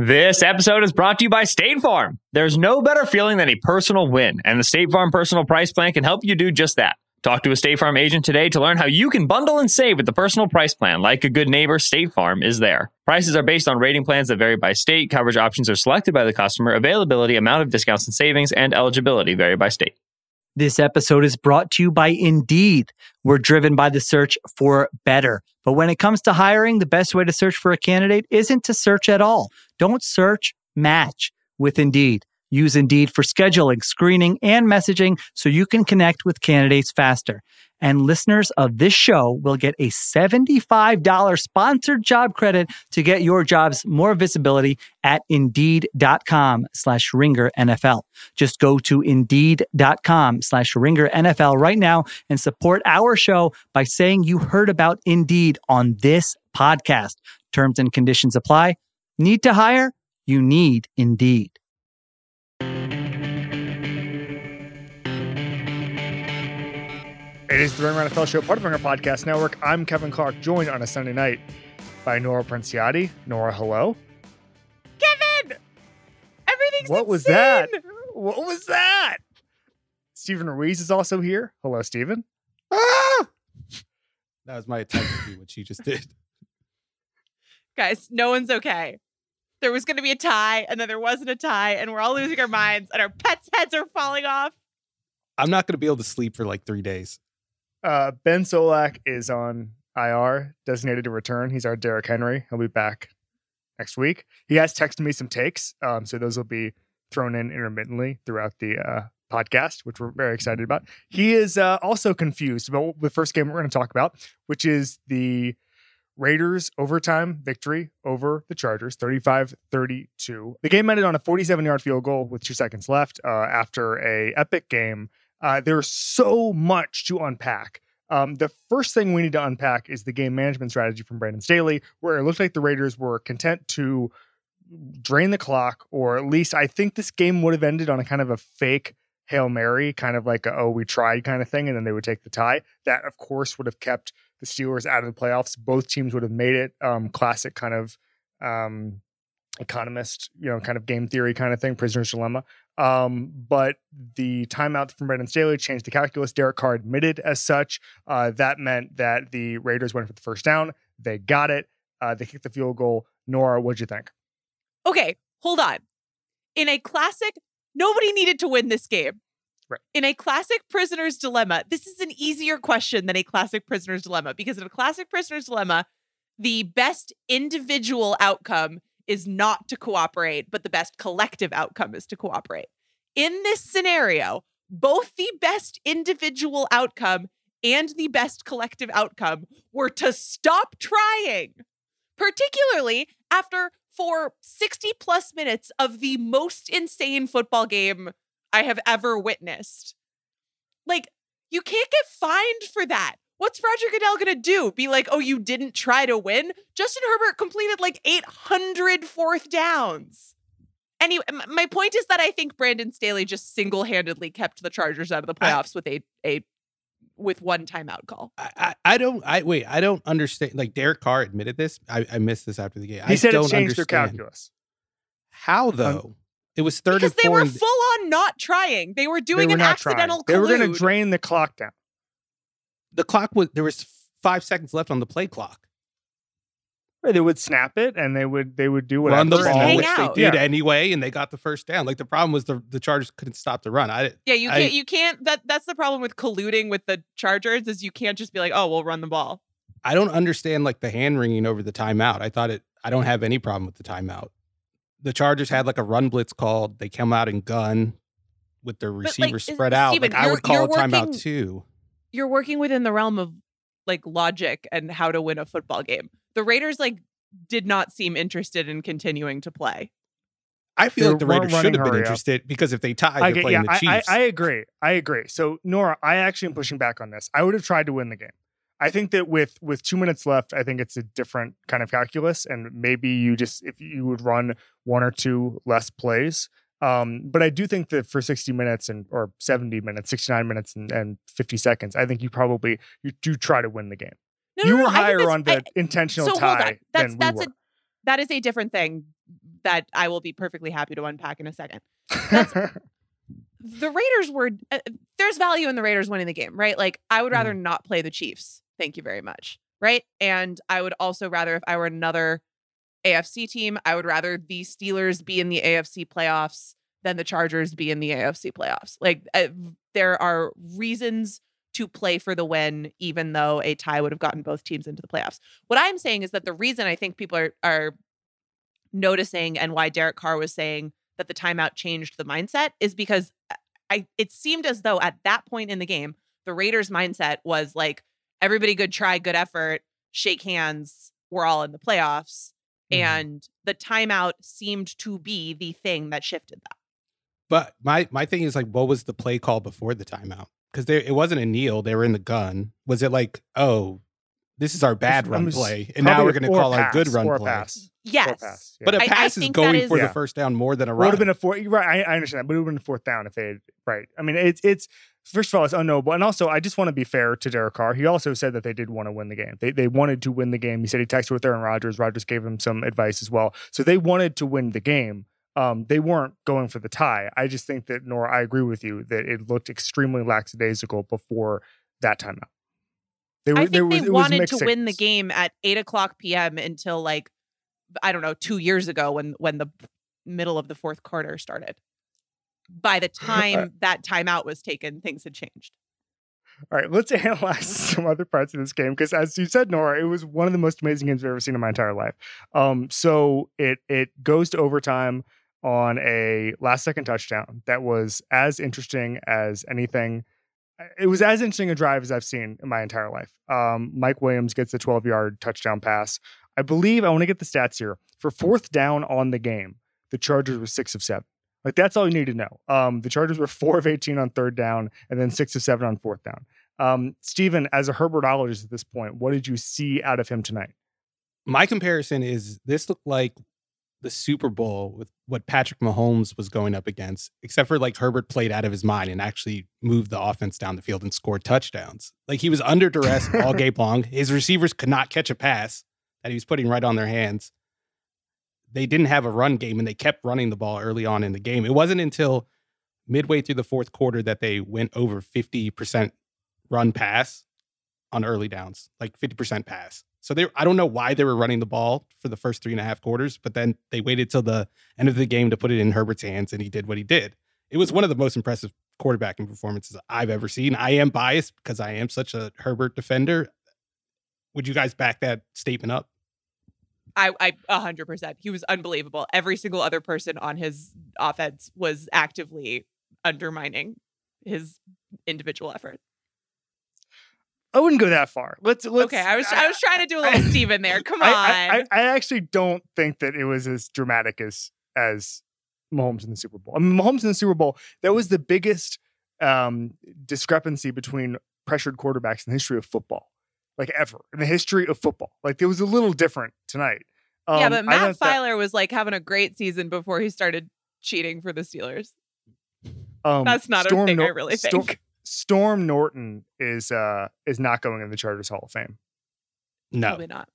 This episode is brought to you by State Farm. There's no better feeling than a personal win, and the State Farm Personal Price Plan can help you do just that. Talk to a State Farm agent today to learn how you can bundle and save with the personal price plan. Like a good neighbor, State Farm is there. Prices are based on rating plans that vary by state. Coverage options are selected by the customer. Availability, amount of discounts and savings, and eligibility vary by state. This episode is brought to you by Indeed. We're driven by the search for better. But when it comes to hiring, the best way to search for a candidate isn't to search at all. Don't search, match with Indeed. Use Indeed for scheduling, screening, and messaging so you can connect with candidates faster. And listeners of this show will get a $75 sponsored job credit to get your jobs more visibility at indeed.com slash ringer NFL. Just go to indeed.com slash ringer NFL right now and support our show by saying you heard about Indeed on this podcast. Terms and conditions apply. Need to hire? You need Indeed. It is the Ring Ringer NFL show, part of the Ringer Podcast Network. I'm Kevin Clark, joined on a Sunday night by Nora Princiotti. Nora, hello. Kevin! Everything's What was that? What was that? Steven Ruiz is also here. Hello, Steven. Ah! That was my attempt to do what she just did. Guys, no one's okay. There was going to be a tie, and then there wasn't a tie, and we're all losing our minds, and our pets' heads are falling off. I'm not going to be able to sleep for like three days. Uh, ben Solak is on IR, designated to return. He's our Derrick Henry. He'll be back next week. He has texted me some takes, um, so those will be thrown in intermittently throughout the uh, podcast, which we're very excited about. He is uh, also confused about the first game we're going to talk about, which is the Raiders overtime victory over the Chargers, 35 32. The game ended on a 47 yard field goal with two seconds left uh, after a epic game. Uh, there's so much to unpack. Um, the first thing we need to unpack is the game management strategy from Brandon Staley, where it looked like the Raiders were content to drain the clock, or at least I think this game would have ended on a kind of a fake Hail Mary, kind of like a, oh, we tried kind of thing, and then they would take the tie. That, of course, would have kept the Steelers out of the playoffs. Both teams would have made it. Um, classic kind of um, economist, you know, kind of game theory kind of thing, prisoner's dilemma. Um, but the timeout from Brandon Staley changed the calculus. Derek Carr admitted as such. Uh, that meant that the Raiders went for the first down. They got it. Uh, they kicked the field goal. Nora, what'd you think? Okay, hold on. In a classic, nobody needed to win this game. Right. In a classic prisoner's dilemma, this is an easier question than a classic prisoner's dilemma because in a classic prisoner's dilemma, the best individual outcome is not to cooperate, but the best collective outcome is to cooperate. In this scenario, both the best individual outcome and the best collective outcome were to stop trying, particularly after for 60 plus minutes of the most insane football game I have ever witnessed. Like, you can't get fined for that. What's Roger Goodell going to do? Be like, oh, you didn't try to win? Justin Herbert completed like 800 fourth downs. Anyway, my point is that I think Brandon Staley just single handedly kept the Chargers out of the I- playoffs with a, a with one timeout call. I, I, I don't. I wait. I don't understand. Like Derek Carr admitted this. I, I missed this after the game. He I said it don't changed their understand. calculus. How though? It was third Because and they were and- full on not trying. They were They doing were an accidental trying. They were going to drain the clock down. the clock was there was five seconds left on the play clock. They would snap it and they would they would do whatever. Run the Just ball, hang which out. they did Yeah. anyway, and they got the first down. Like the problem was the the Chargers couldn't stop the run. I Yeah, you I- can't. you can't. That that's the problem with colluding with the Chargers is you can't just be like, oh, we'll run the ball. I don't understand like the hand wringing over the timeout. I thought it. I don't have any problem with the timeout. The Chargers had like a run blitz called. They come out and gun with their receivers is- spread out. Steven, like I would call you're a timeout too. You're working within the realm of like logic and how to win a football game. The Raiders like did not seem interested in continuing to play. I feel They like the Raiders should have been hurry up. interested because if they tied, I they're get, playing yeah, the I, I, I agree. I agree. So Nora, I actually am pushing back on this. I would have tried to win the game. I think that with with two minutes left, I think it's a different kind of calculus, and maybe you just if you would run one or two less plays. Um, but I do think that for 60 minutes and or 70 minutes, 69 minutes and, and 50 seconds, I think you probably you do try to win the game. No, no, you no, were think higher on the I- intentional so tie That's than that's we a that is a different thing that I will be perfectly happy to unpack in a second. that's- The Raiders were uh, there's value in the Raiders winning the game, right? Like I would rather Mm-hmm. not play the Chiefs. Thank you very much. Right? And I would also rather if I were another AFC team, I would rather the Steelers be in the AFC playoffs than the Chargers be in the AFC playoffs. Like uh, there are reasons to play for the win, even though a tie would have gotten both teams into the playoffs. What I'm saying is that the reason I think people are are noticing and why Derek Carr was saying that the timeout changed the mindset is because I it seemed as though at that point in the game, the Raiders mindset was like everybody good try, good effort, shake hands, we're all in the playoffs. Mhm. And the timeout seemed to be the thing that shifted that. But my my thing is like, what was the play call before the timeout? Because there it wasn't a kneel; they were in the gun. Was it like, oh, this is our bad It run play, and now we're going to or call our good run play? pass. Yes. pass, yeah. But a pass is think that going is- for Yeah. the first down more than a run. would have been a four. Right, I, I understand that, but it would have been a fourth down if they had right. I mean, it's it's first of all, it's unknowable, and also I just want to be fair to Derek Carr. He also said that they did want to win the game. They they wanted to win the game. He said he texted with Aaron Rodgers. Rodgers gave him some advice as well. So they wanted to win the game. Um, they weren't going for the tie. I just think that Nora, I agree with you that it looked extremely lackadaisical before that timeout. They I think there was- they wanted to win the game at eight o'clock p.m. until like I don't know two years ago when when the middle of the fourth quarter started. By the time that timeout was taken, things had changed. All right, let's analyze some other parts of this game because, as you said, Nora, it was one of the most amazing games I've ever seen in my entire life. Um, so it it goes to overtime on a last second touchdown that was as interesting as anything. It was as interesting a drive as I've seen in my entire life. Um, Mike Williams gets a 12 yard touchdown pass. I believe I want to get the stats here for fourth down on the game. The Chargers were six of seven. Like that's all you need to know. Um, the Chargers were four of 18 on third down and then six of seven on fourth down. Um, Steven, as a Herbertologist at this point, what did you see out of him tonight? my comparison is this looked like the Super Bowl with what Patrick Mahomes was going up against, except for like Herbert played out of his mind and actually moved the offense down the field and scored touchdowns. Like he was under duress all game long. His receivers could not catch a pass that he was putting right on their hands. They didn't have a run game and they kept running the ball early on in the game. It wasn't until midway through the fourth quarter that they went over 50% run pass on early downs, like 50% pass. So they, I don't know why they were running the ball for the first three and a half quarters, but then they waited till the end of the game to put it in Herbert's hands, and he did what he did. It was one of the most impressive quarterbacking performances I've ever seen. I am biased because I am such a Herbert defender. Would you guys back that statement up? I, I, a hundred percent. He was unbelievable. Every single other person on his offense was actively undermining his individual effort. I wouldn't go that far. Let's, let's okay, I was, I was trying to do a little Steven there. Come on. I, I, I actually don't think that it was as dramatic as as Mahomes in the Super Bowl. I mean, Mahomes in the Super Bowl, that was the biggest um, discrepancy between pressured quarterbacks in the history of football, like ever in the history of football. Like it was a little different tonight. yeah, Um, but Matt thought that- Feiler was like having a great season before he started cheating for the Steelers. um, That's not a Storm thing I really Storm- think. Storm Norton is uh is not going in the Chargers Hall of Fame. No, Probably not.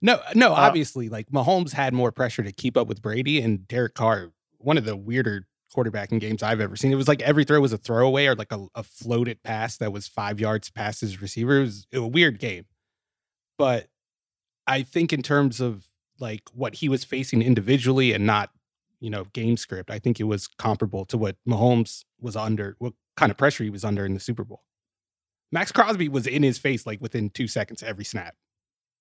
no, no. Uh, obviously, like Mahomes had more pressure to keep up with Brady and Derek Carr. One of the weirder quarterbacking games I've ever seen. It was like every throw was a throwaway or like a, a floated pass that was five yards past his receiver. It was a weird game. But I think in terms of like what he was facing individually and not, you know, game script, I think it was comparable to what Mahomes was under, what kind of pressure he was under in the Super Bowl. Maxx Crosby was in his face like within two seconds every snap.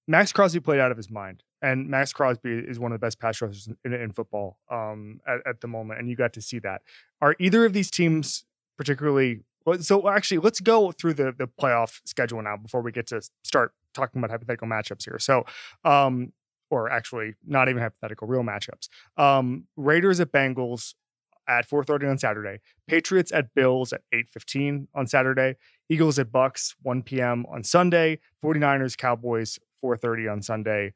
Maxx Crosby played out of his mind, and Maxx Crosby is one of the best pass rushers in, in football um, at, at the moment, and you got to see that. Are either of these teams particularly? So actually, let's go through the the playoff schedule now before we get to start talking about hypothetical matchups here. So, um, or actually not even hypothetical, real matchups. Um, Raiders at Bengals at 4:30 on Saturday. Patriots at Bills at 8:15 on Saturday. Eagles at Bucks 1 p.m. on Sunday. 49ers Cowboys 4:30 on Sunday.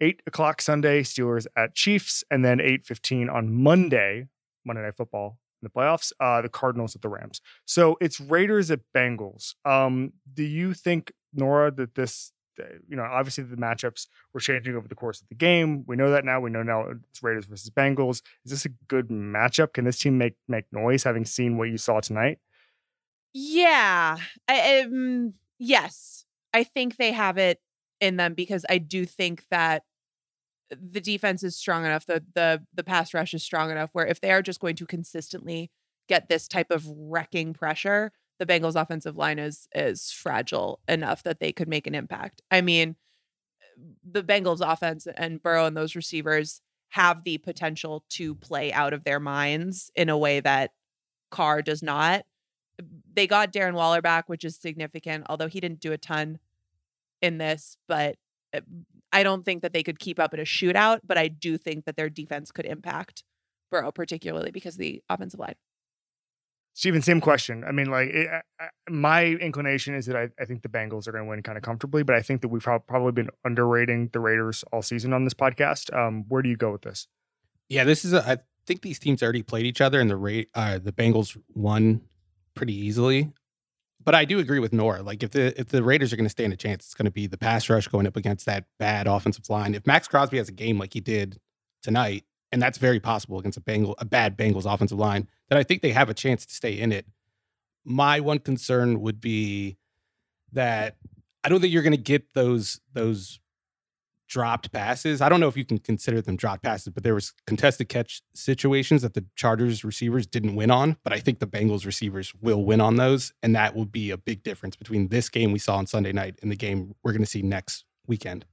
8 o'clock Sunday, Steelers at Chiefs, and then 8:15 on Monday, Monday Night Football in the playoffs, uh, the Cardinals at the Rams. So it's Raiders at Bengals. Um, do you think, Nora, that this, uh, you know, obviously the matchups were changing over the course of the game. We know that now. We know now it's Raiders versus Bengals. Is this a good matchup? Can this team make make noise, having seen what you saw tonight? Yeah. I, um, yes. I think they have it in them because I do think that the defense is strong enough, the the the pass rush is strong enough where if they are just going to consistently get this type of wrecking pressure, the Bengals offensive line is is fragile enough that they could make an impact. I mean, the Bengals offense and Burrow and those receivers have the potential to play out of their minds in a way that Carr does not. They got Darren Waller back, which is significant, although he didn't do a ton in this, but uh, I don't think that they could keep up in a shootout, but I do think that their defense could impact Burrow, particularly because of the offensive line. Steven, same question. I mean, like, it, I, my inclination is that I, I think the Bengals are going to win kind of comfortably, but I think that we've probably been underrating the Raiders all season on this podcast. Um, where do you go with this? Yeah, this is. A, I think these teams already played each other, and the Ra- uh, the Bengals won pretty easily but I do agree with Nora. Like if the if the Raiders are going to stand a chance, it's going to be the pass rush going up against that bad offensive line. If Maxx Crosby has a game like he did tonight, and that's very possible against a Bengal a bad Bengals offensive line, then I think they have a chance to stay in it. My one concern would be that I don't think you're going to get those those dropped passes. I don't know if you can consider them dropped passes, but there was contested catch situations that the Chargers receivers didn't win on, but I think the Bengals receivers will win on those and that will be a big difference between this game we saw on Sunday night and the game we're going to see next weekend.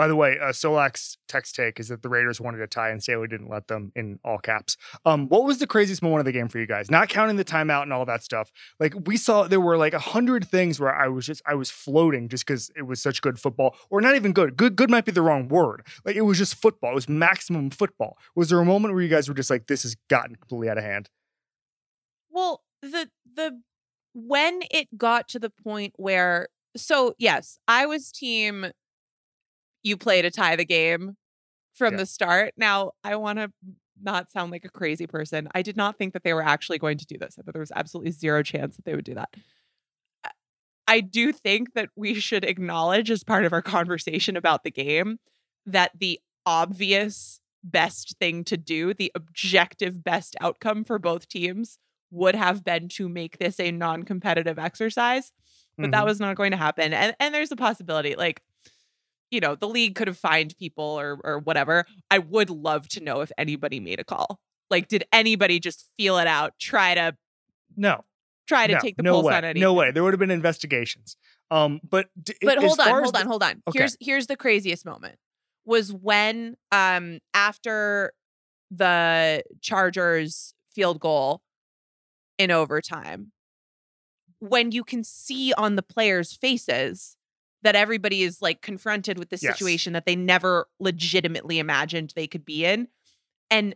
By the way, uh, Solak's text take is that the Raiders wanted a tie and Staley didn't let them in all caps. Um, what was the craziest moment of the game for you guys? Not counting the timeout and all that stuff. Like we saw, there were like a hundred things where I was just I was floating just because it was such good football, or not even good. Good, good might be the wrong word. Like it was just football. It was maximum football. Was there a moment where you guys were just like, this has gotten completely out of hand? Well, the the when it got to the point where so yes, I was team you play to tie the game from yeah. the start. Now, I want to not sound like a crazy person. I did not think that they were actually going to do this. I thought there was absolutely zero chance that they would do that. I do think that we should acknowledge, as part of our conversation about the game, that the obvious best thing to do, the objective best outcome for both teams, would have been to make this a non competitive exercise. But mm-hmm. that was not going to happen. And, and there's a possibility. Like, you know, the league could have fined people or or whatever. I would love to know if anybody made a call. Like, did anybody just feel it out, try to no, try to no, take the no pulse way. on anything? No way. There would have been investigations. Um, but d- but hold on, hold the, on, hold on. Okay. Here's here's the craziest moment was when um after the Chargers field goal in overtime when you can see on the players' faces that everybody is like confronted with this yes. situation that they never legitimately imagined they could be in. And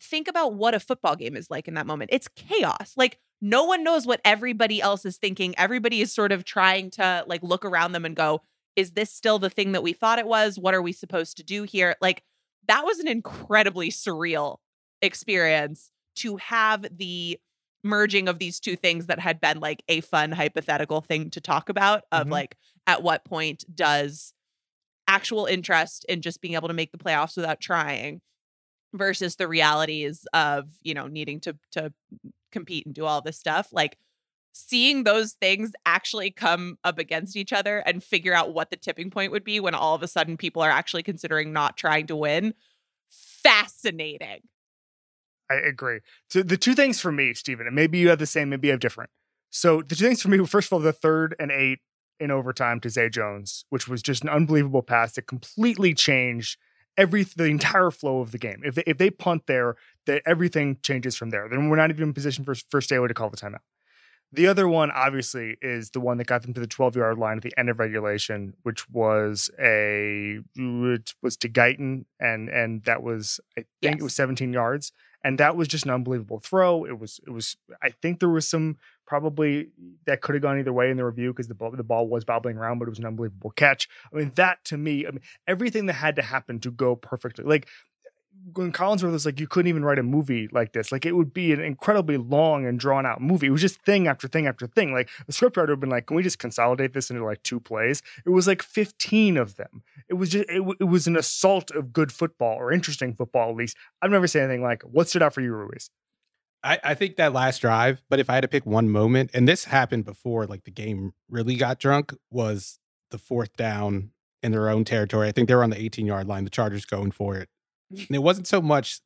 think about what a football game is like in that moment. It's chaos. Like no one knows what everybody else is thinking. Everybody is sort of trying to like look around them and go, is this still the thing that we thought it was? What are we supposed to do here? Like that was an incredibly surreal experience to have the merging of these two things that had been like a fun hypothetical thing to talk about of mm-hmm. like at what point does actual interest in just being able to make the playoffs without trying versus the realities of you know needing to to compete and do all this stuff like seeing those things actually come up against each other and figure out what the tipping point would be when all of a sudden people are actually considering not trying to win fascinating I agree. So the two things for me, Steven, and maybe you have the same, maybe you have different. So the two things for me, first of all, the third and eight in overtime to Zay Jones, which was just an unbelievable pass that completely changed every the entire flow of the game. If they, if they punt there, that everything changes from there. Then we're not even in position for for Staley to call the timeout. The other one, obviously, is the one that got them to the 12 yard line at the end of regulation, which was a which was to Guyton, and and that was I think it was 17 yards, and that was just an unbelievable throw. It was it was I think there was some probably that could have gone either way in the review because the ball the ball was bobbling around, but it was an unbelievable catch. I mean, that to me, I mean, everything that had to happen to go perfectly, like when Collinsworth was like, you couldn't even write a movie like this. Like it would be an incredibly long and drawn out movie. It was just thing after thing after thing. Like the scriptwriter would have been like, can we just consolidate this into like two plays? It was like 15 of them. It was just, it, it was an assault of good football or interesting football, at least. I've never seen anything like, what stood out for you, Ruiz? I, I think that last drive, but if I had to pick one moment, and this happened before like the game really got drunk, was the fourth down in their own territory. I think they were on the 18 yard line, the Chargers going for it. And it wasn't so much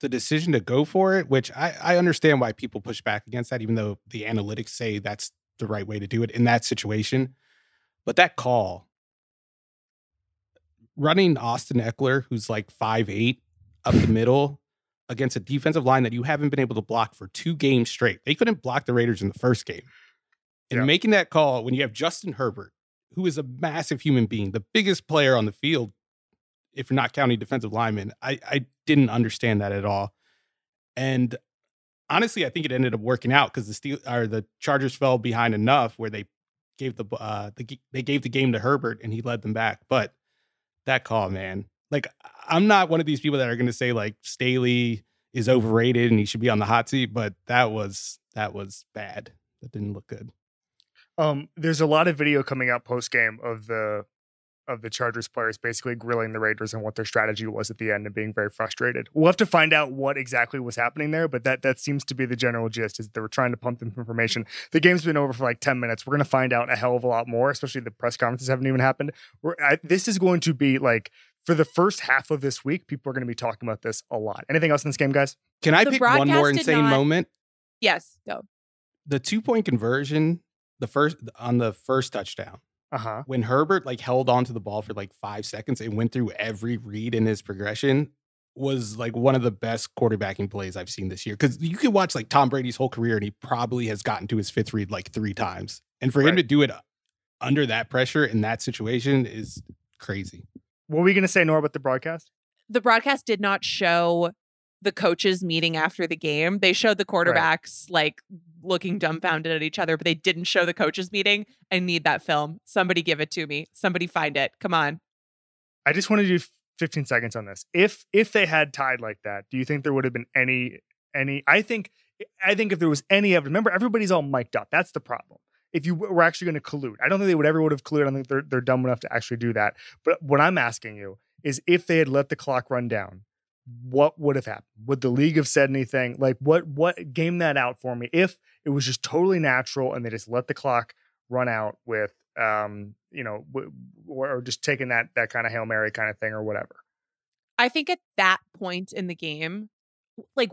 the decision to go for it, which I, I understand why people push back against that, even though the analytics say that's the right way to do it in that situation. But that call, running Austin Ekeler, who's like five eight up the middle against a defensive line that you haven't been able to block for two games straight. They couldn't block the Raiders in the first game. And Yeah. making that call when you have Justin Herbert, who is a massive human being, the biggest player on the field, if you're not counting defensive linemen, I, I didn't understand that at all. And honestly, I think it ended up working out because the Steel or the Chargers fell behind enough where they gave the uh the, they gave the game to Herbert and he led them back. But that call, man, like I'm not one of these people that are going to say like Staley is overrated and he should be on the hot seat, but that was that was bad. That didn't look good. Um, there's a lot of video coming out post game of the of the Chargers players basically grilling the Raiders and what their strategy was at the end and being very frustrated. We'll have to find out what exactly was happening there, but that that seems to be the general gist is they were trying to pump them information. The game's been over for like 10 minutes. We're going to find out a hell of a lot more, especially the press conferences haven't even happened. We're, I, this is going to be like for the first half of this week, people are going to be talking about this a lot. Anything else in this game, guys? Can I The pick one more insane not- moment? Yes, go. The two point conversion, the first on the first touchdown. Uh huh. when Herbert like held onto the ball for like five seconds and went through every read in his progression was like one of the best quarterbacking plays I've seen this year. Because you can watch like Tom Brady's whole career and he probably has gotten to his fifth read like three times. And for him to do it under that pressure in that situation is crazy. What were we going to say, Nora, about the broadcast? the broadcast did not show the coaches meeting after the game. They showed the quarterbacks like looking dumbfounded at each other, but they didn't show the coaches meeting. I need that film. Somebody give it to me. Somebody find it. Come on. I just want to do 15 seconds on this. If if they had tied like that, do you think there would have been any any? I think I think if there was any evidence, remember everybody's all mic'd up. That's the problem. If you were actually going to collude, I don't think they would ever would have colluded. I don't think they're they're dumb enough to actually do that. But what I'm asking you is, if they had let the clock run down, what would have happened? Would the league have said anything? Like what what game that out for me? If it was just totally natural and they just let the clock run out with um you know w- or, just taking that that kind of hail mary kind of thing or whatever. I think at that point in the game, like,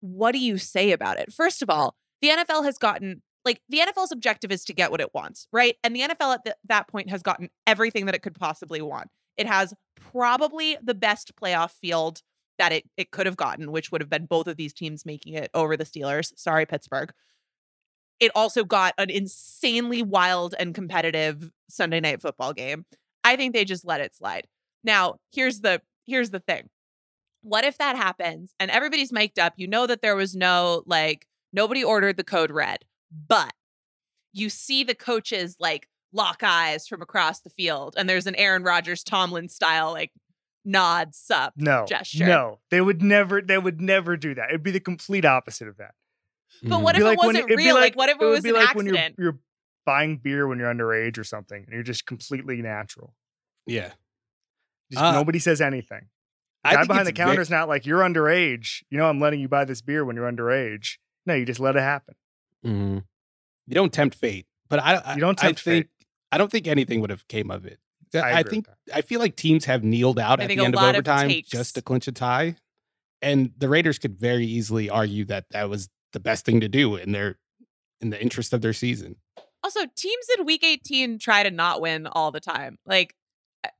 what do you say about it? First of all, the NFL has gotten like the NFL's objective is to get what it wants, right? And the NFL at th- that point has gotten everything that it could possibly want. It has probably the best playoff field that it it could have gotten, which would have been both of these teams making it over the Steelers. Sorry, Pittsburgh. It also got an insanely wild and competitive Sunday night football game. I think they just let it slide. Now, here's the here's the thing. What if that happens and everybody's mic'd up? You know that there was no like nobody ordered the code red, but you see the coaches like lock eyes from across the field and there's an Aaron Rodgers Tomlin style like nod sup. No, gesture. no, they would never. They would never do that. It'd be the complete opposite of that. But what It'd if be it wasn't it'd real? Like, what if it would was an like when accident? you're, you're buying beer when you're underage or something, and you're just completely natural. Yeah. Just Uh, nobody says anything. The I guy think behind the counter is not like you're underage. You know, I'm letting you buy this beer when you're underage. No, you just let it happen. Mhm. You don't tempt fate, but I, I You don't I tempt think, fate. I don't think anything would have came of it. I I, think I feel like teams have kneeled out I at the end of lot of overtime just to clinch a tie, and the Raiders could very easily argue that that was the best thing to do in their in the interest of their season. Also, teams in week 18 try to not win all the time. Like, I-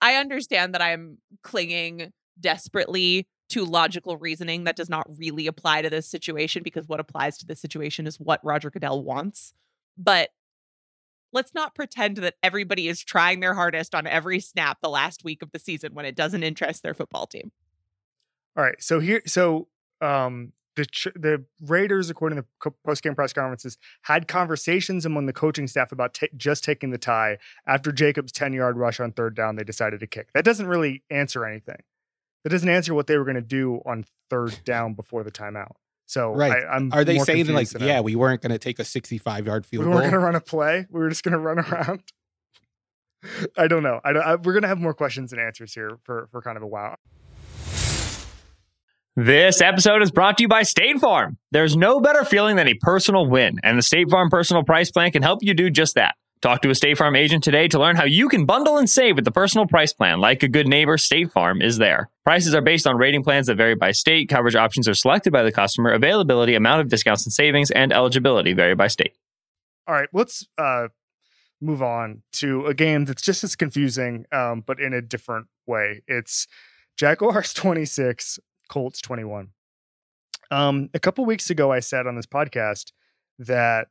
I understand that I'm clinging desperately to logical reasoning that does not really apply to this situation because what applies to this situation is what Roger Goodell wants. But let's not pretend that everybody is trying their hardest on every snap the last week of the season when it doesn't interest their football team. All right. So here, so um, the the Raiders, according to co- post game press conferences, had conversations among the coaching staff about ta- just taking the tie after Jacobs' ten yard rush on third down. They decided to kick. That doesn't really answer anything. That doesn't answer what they were going to do on third down before the timeout. So Right. I, am Are they saying like, yeah, we weren't going to take a 65 yard field? we field weren't going to run a play. We were just going to run around. I don't know. I don't, I, we're going to have more questions and answers here for for kind of a while. This episode is brought to you by State Farm. There's no better feeling than a personal win, and the State Farm Personal Price Plan can help you do just that. Talk to a State Farm agent today to learn how you can bundle and save with the personal price plan. Like a good neighbor, State Farm is there. Prices are based on rating plans that vary by state. Coverage options are selected by the customer. Availability, amount of discounts and savings, and eligibility vary by state. All right, let's uh, move on to a game that's just as confusing, um, but in a different way. It's Jaguars 26, Colts 21. Um, a couple weeks ago, I said on this podcast that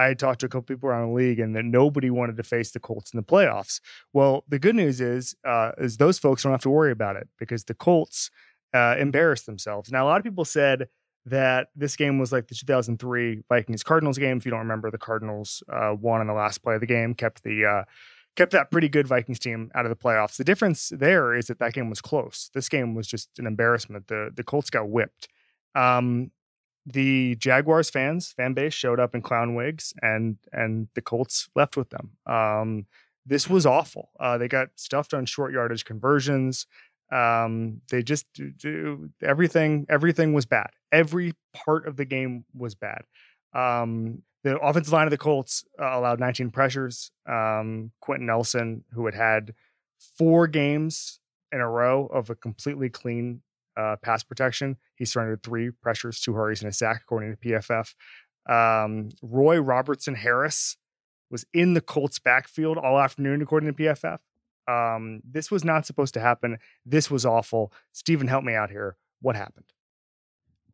I had talked to a couple people around the league and that nobody wanted to face the Colts in the playoffs. Well, the good news is, uh, is those folks don't have to worry about it because the Colts uh, embarrassed themselves. Now, a lot of people said that this game was like the 2003 Vikings Cardinals game. If you don't remember, the Cardinals uh, won on the last play of the game, kept the uh, kept that pretty good Vikings team out of the playoffs. The difference there is that that game was close. This game was just an embarrassment. The the Colts got whipped. Um, the Jaguars fans fan base showed up in clown wigs, and and the Colts left with them. Um, this was awful. Uh, they got stuffed on short yardage conversions. Um, they just do, do everything. Everything was bad. Every part of the game was bad. Um, the offensive line of the Colts uh, allowed 19 pressures. Um, Quenton Nelson, who had had four games in a row of a completely clean uh, pass protection, he surrendered three pressures, two hurries, and a sack, according to PFF. Um, Roy Robertson Harris was in the Colts backfield all afternoon, according to PFF. Um, this was not supposed to happen. This was awful. Steven, help me out here. What happened?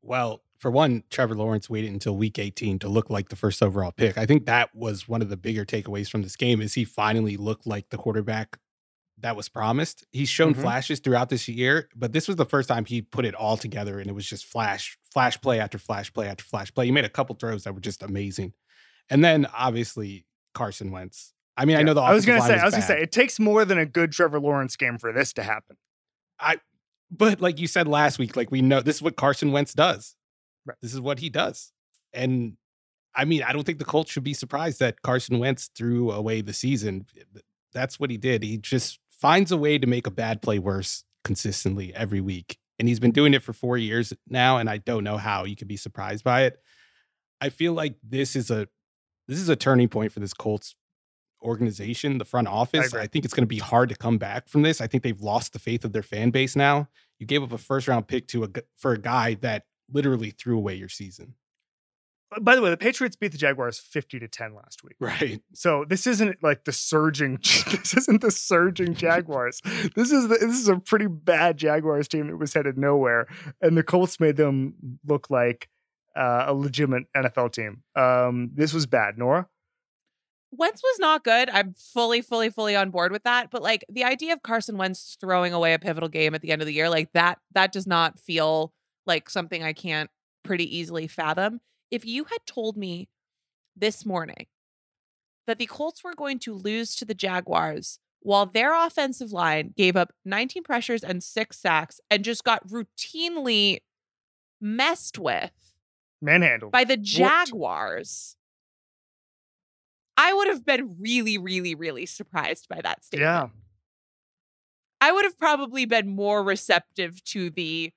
Well, for one, Trevor Lawrence waited until week 18 to look like the first overall pick. I think that was one of the bigger takeaways from this game is he finally looked like the quarterback that was promised. He's shown Mhm. flashes throughout this year, but this was the first time he put it all together and it was just flash, flash play after flash play after flash play. He made a couple throws that were just amazing. And then obviously Carson Wentz. I mean, I know the I was gonna say, I was gonna say, it takes more than a good Trevor Lawrence game for this to happen. I but like you said last week, like we know this is what Carson Wentz does. Right. This is what he does. And I mean, I don't think the Colts should be surprised that Carson Wentz threw away the season. That's what he did. He just finds a way to make a bad play worse consistently every week. And he's been doing it for four years now. And I don't know how you could be surprised by it. I feel like this is a this is a turning point for this Colts organization, the front office. agree. I, think it's going to be hard to come back from this. I think they've lost the faith of their fan base now. You gave up a first round pick to a for a guy that literally threw away your season. By the way, the Patriots beat the Jaguars 50 to 10 last week. Right. So this isn't like the surging. This isn't the surging Jaguars. this is the, this is a pretty bad Jaguars team that was headed nowhere, and the Colts made them look like uh, a legitimate NFL team. Um, this was bad, Nora. Wentz was not good. I'm fully, fully, fully on board with that. But like the idea of Carson Wentz throwing away a pivotal game at the end of the year, like that, that does not feel like something I can't pretty easily fathom. If you had told me this morning that the Colts were going to lose to the Jaguars while their offensive line gave up 19 pressures and six sacks and just got routinely messed with Manhandled. by the Jaguars, I would have been really, really, really surprised by that statement. yeah. I would have probably been more receptive to the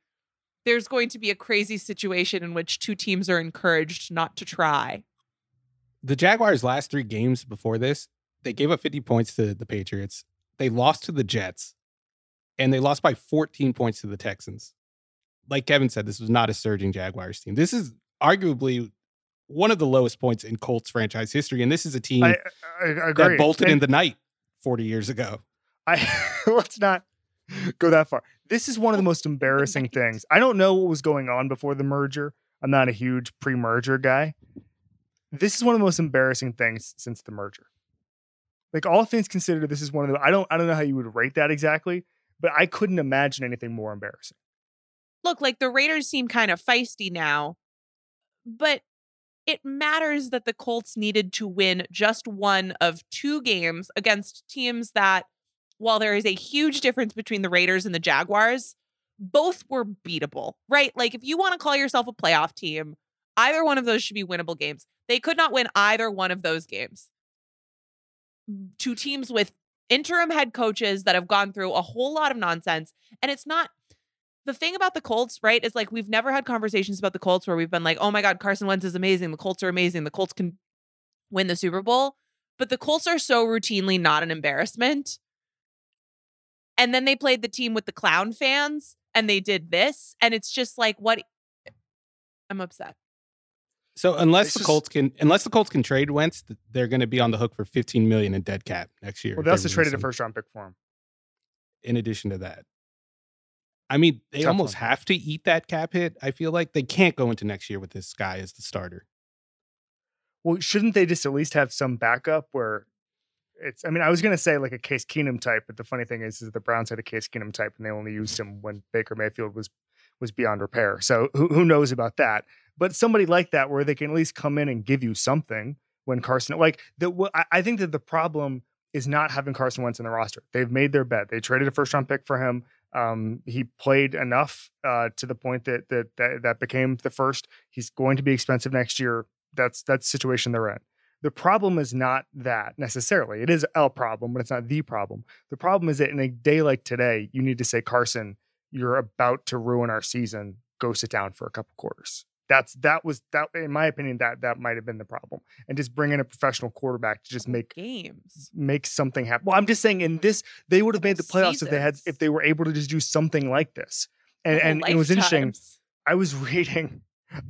there's going to be a crazy situation in which two teams are encouraged not to try. The Jaguars' last three games before this, they gave up 50 points to the Patriots. They lost to the Jets, and they lost by 14 points to the Texans. Like Kevin said, this was not a surging Jaguars team. This is arguably one of the lowest points in Colts franchise history, and this is a team I, I, I agree. that bolted in the night 40 years ago. I let's not go that far. This is one of the most embarrassing things. I don't know what was going on before the merger. I'm not a huge pre-merger guy. This is one of the most embarrassing things since the merger. Like all things considered, this is one of the I don't I don't know how you would rate that exactly, but I couldn't imagine anything more embarrassing. Look, like the Raiders seem kind of feisty now, but it matters that the Colts needed to win just one of two games against teams that, while there is a huge difference between the Raiders and the Jaguars, both were beatable, right? Like if you want to call yourself a playoff team, either one of those should be winnable games. They could not win either one of those games. Two teams with interim head coaches that have gone through a whole lot of nonsense. And it's not the thing about the Colts, right? Is like we've never had conversations about the Colts where we've been like, oh my God, Carson Wentz is amazing. The Colts are amazing. The Colts can win the Super Bowl. But the Colts are so routinely not an embarrassment. And then they played the team with the clown fans and they did this. And it's just like, what? I'm upset. So unless This the is- Colts can unless the Colts can trade Wentz, they're going to be on the hook for 15 million in dead cap next year. Well, if they also release traded a first round pick for him. In addition to that, I mean, they Tough almost one. have to eat that cap hit. I feel like they can't go into next year with this guy as the starter. Well, shouldn't they just at least have some backup where it's I mean, I was gonna say like a Case Keenum type, but the funny thing is is the Browns had a Case Keenum type and they only used him when Baker Mayfield was was beyond repair. So who who knows about that? But somebody like that where they can at least come in and give you something when Carson like the I- think that the problem is not having Carson Wentz in the roster. They've made their bet. They traded a first round pick for him. Um, he played enough uh, to the point that, that that that became the first. He's going to be expensive next year. That's that's situation they're in. The problem is not that necessarily. It is a problem, but it's not the problem. The problem is that in a day like today, you need to say, Carson, you're about to ruin our season. Go sit down for a couple quarters. That's that was that in my opinion that that might have been the problem. And just bring in a professional quarterback to just make games. make something happen. Well, I'm just saying in this they would have made the playoffs if they had if they were able to just do something like this. And and it was interesting. I was reading,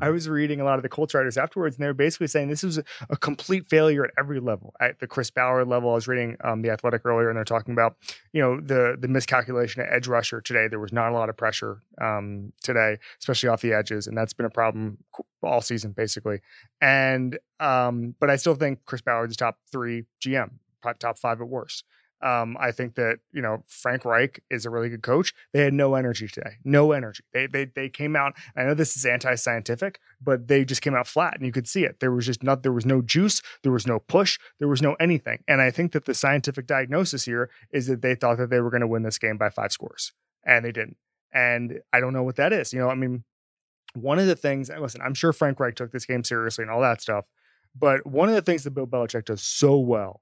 I was reading a lot of the Colts writers afterwards, and they were basically saying this was a, complete failure at every level. At the Chris Ballard level, I was reading um, the Athletic earlier, and they're talking about you know the the miscalculation at edge rusher today. There was not a lot of pressure um, today, especially off the edges, and that's been a problem all season basically. And um, but I still think Chris Ballard is top three GM, top five at worst. Um, I think that you know Frank Reich is a really good coach. They had no energy today, no energy. They they they came out. I know this is anti-scientific, but they just came out flat, and you could see it. There was just not. There was no juice. There was no push. There was no anything. And I think that the scientific diagnosis here is that they thought that they were going to win this game by five scores, and they didn't. And I don't know what that is. You know, I mean, one of the things. Listen, I'm sure Frank Reich took this game seriously and all that stuff. But one of the things that Bill Belichick does so well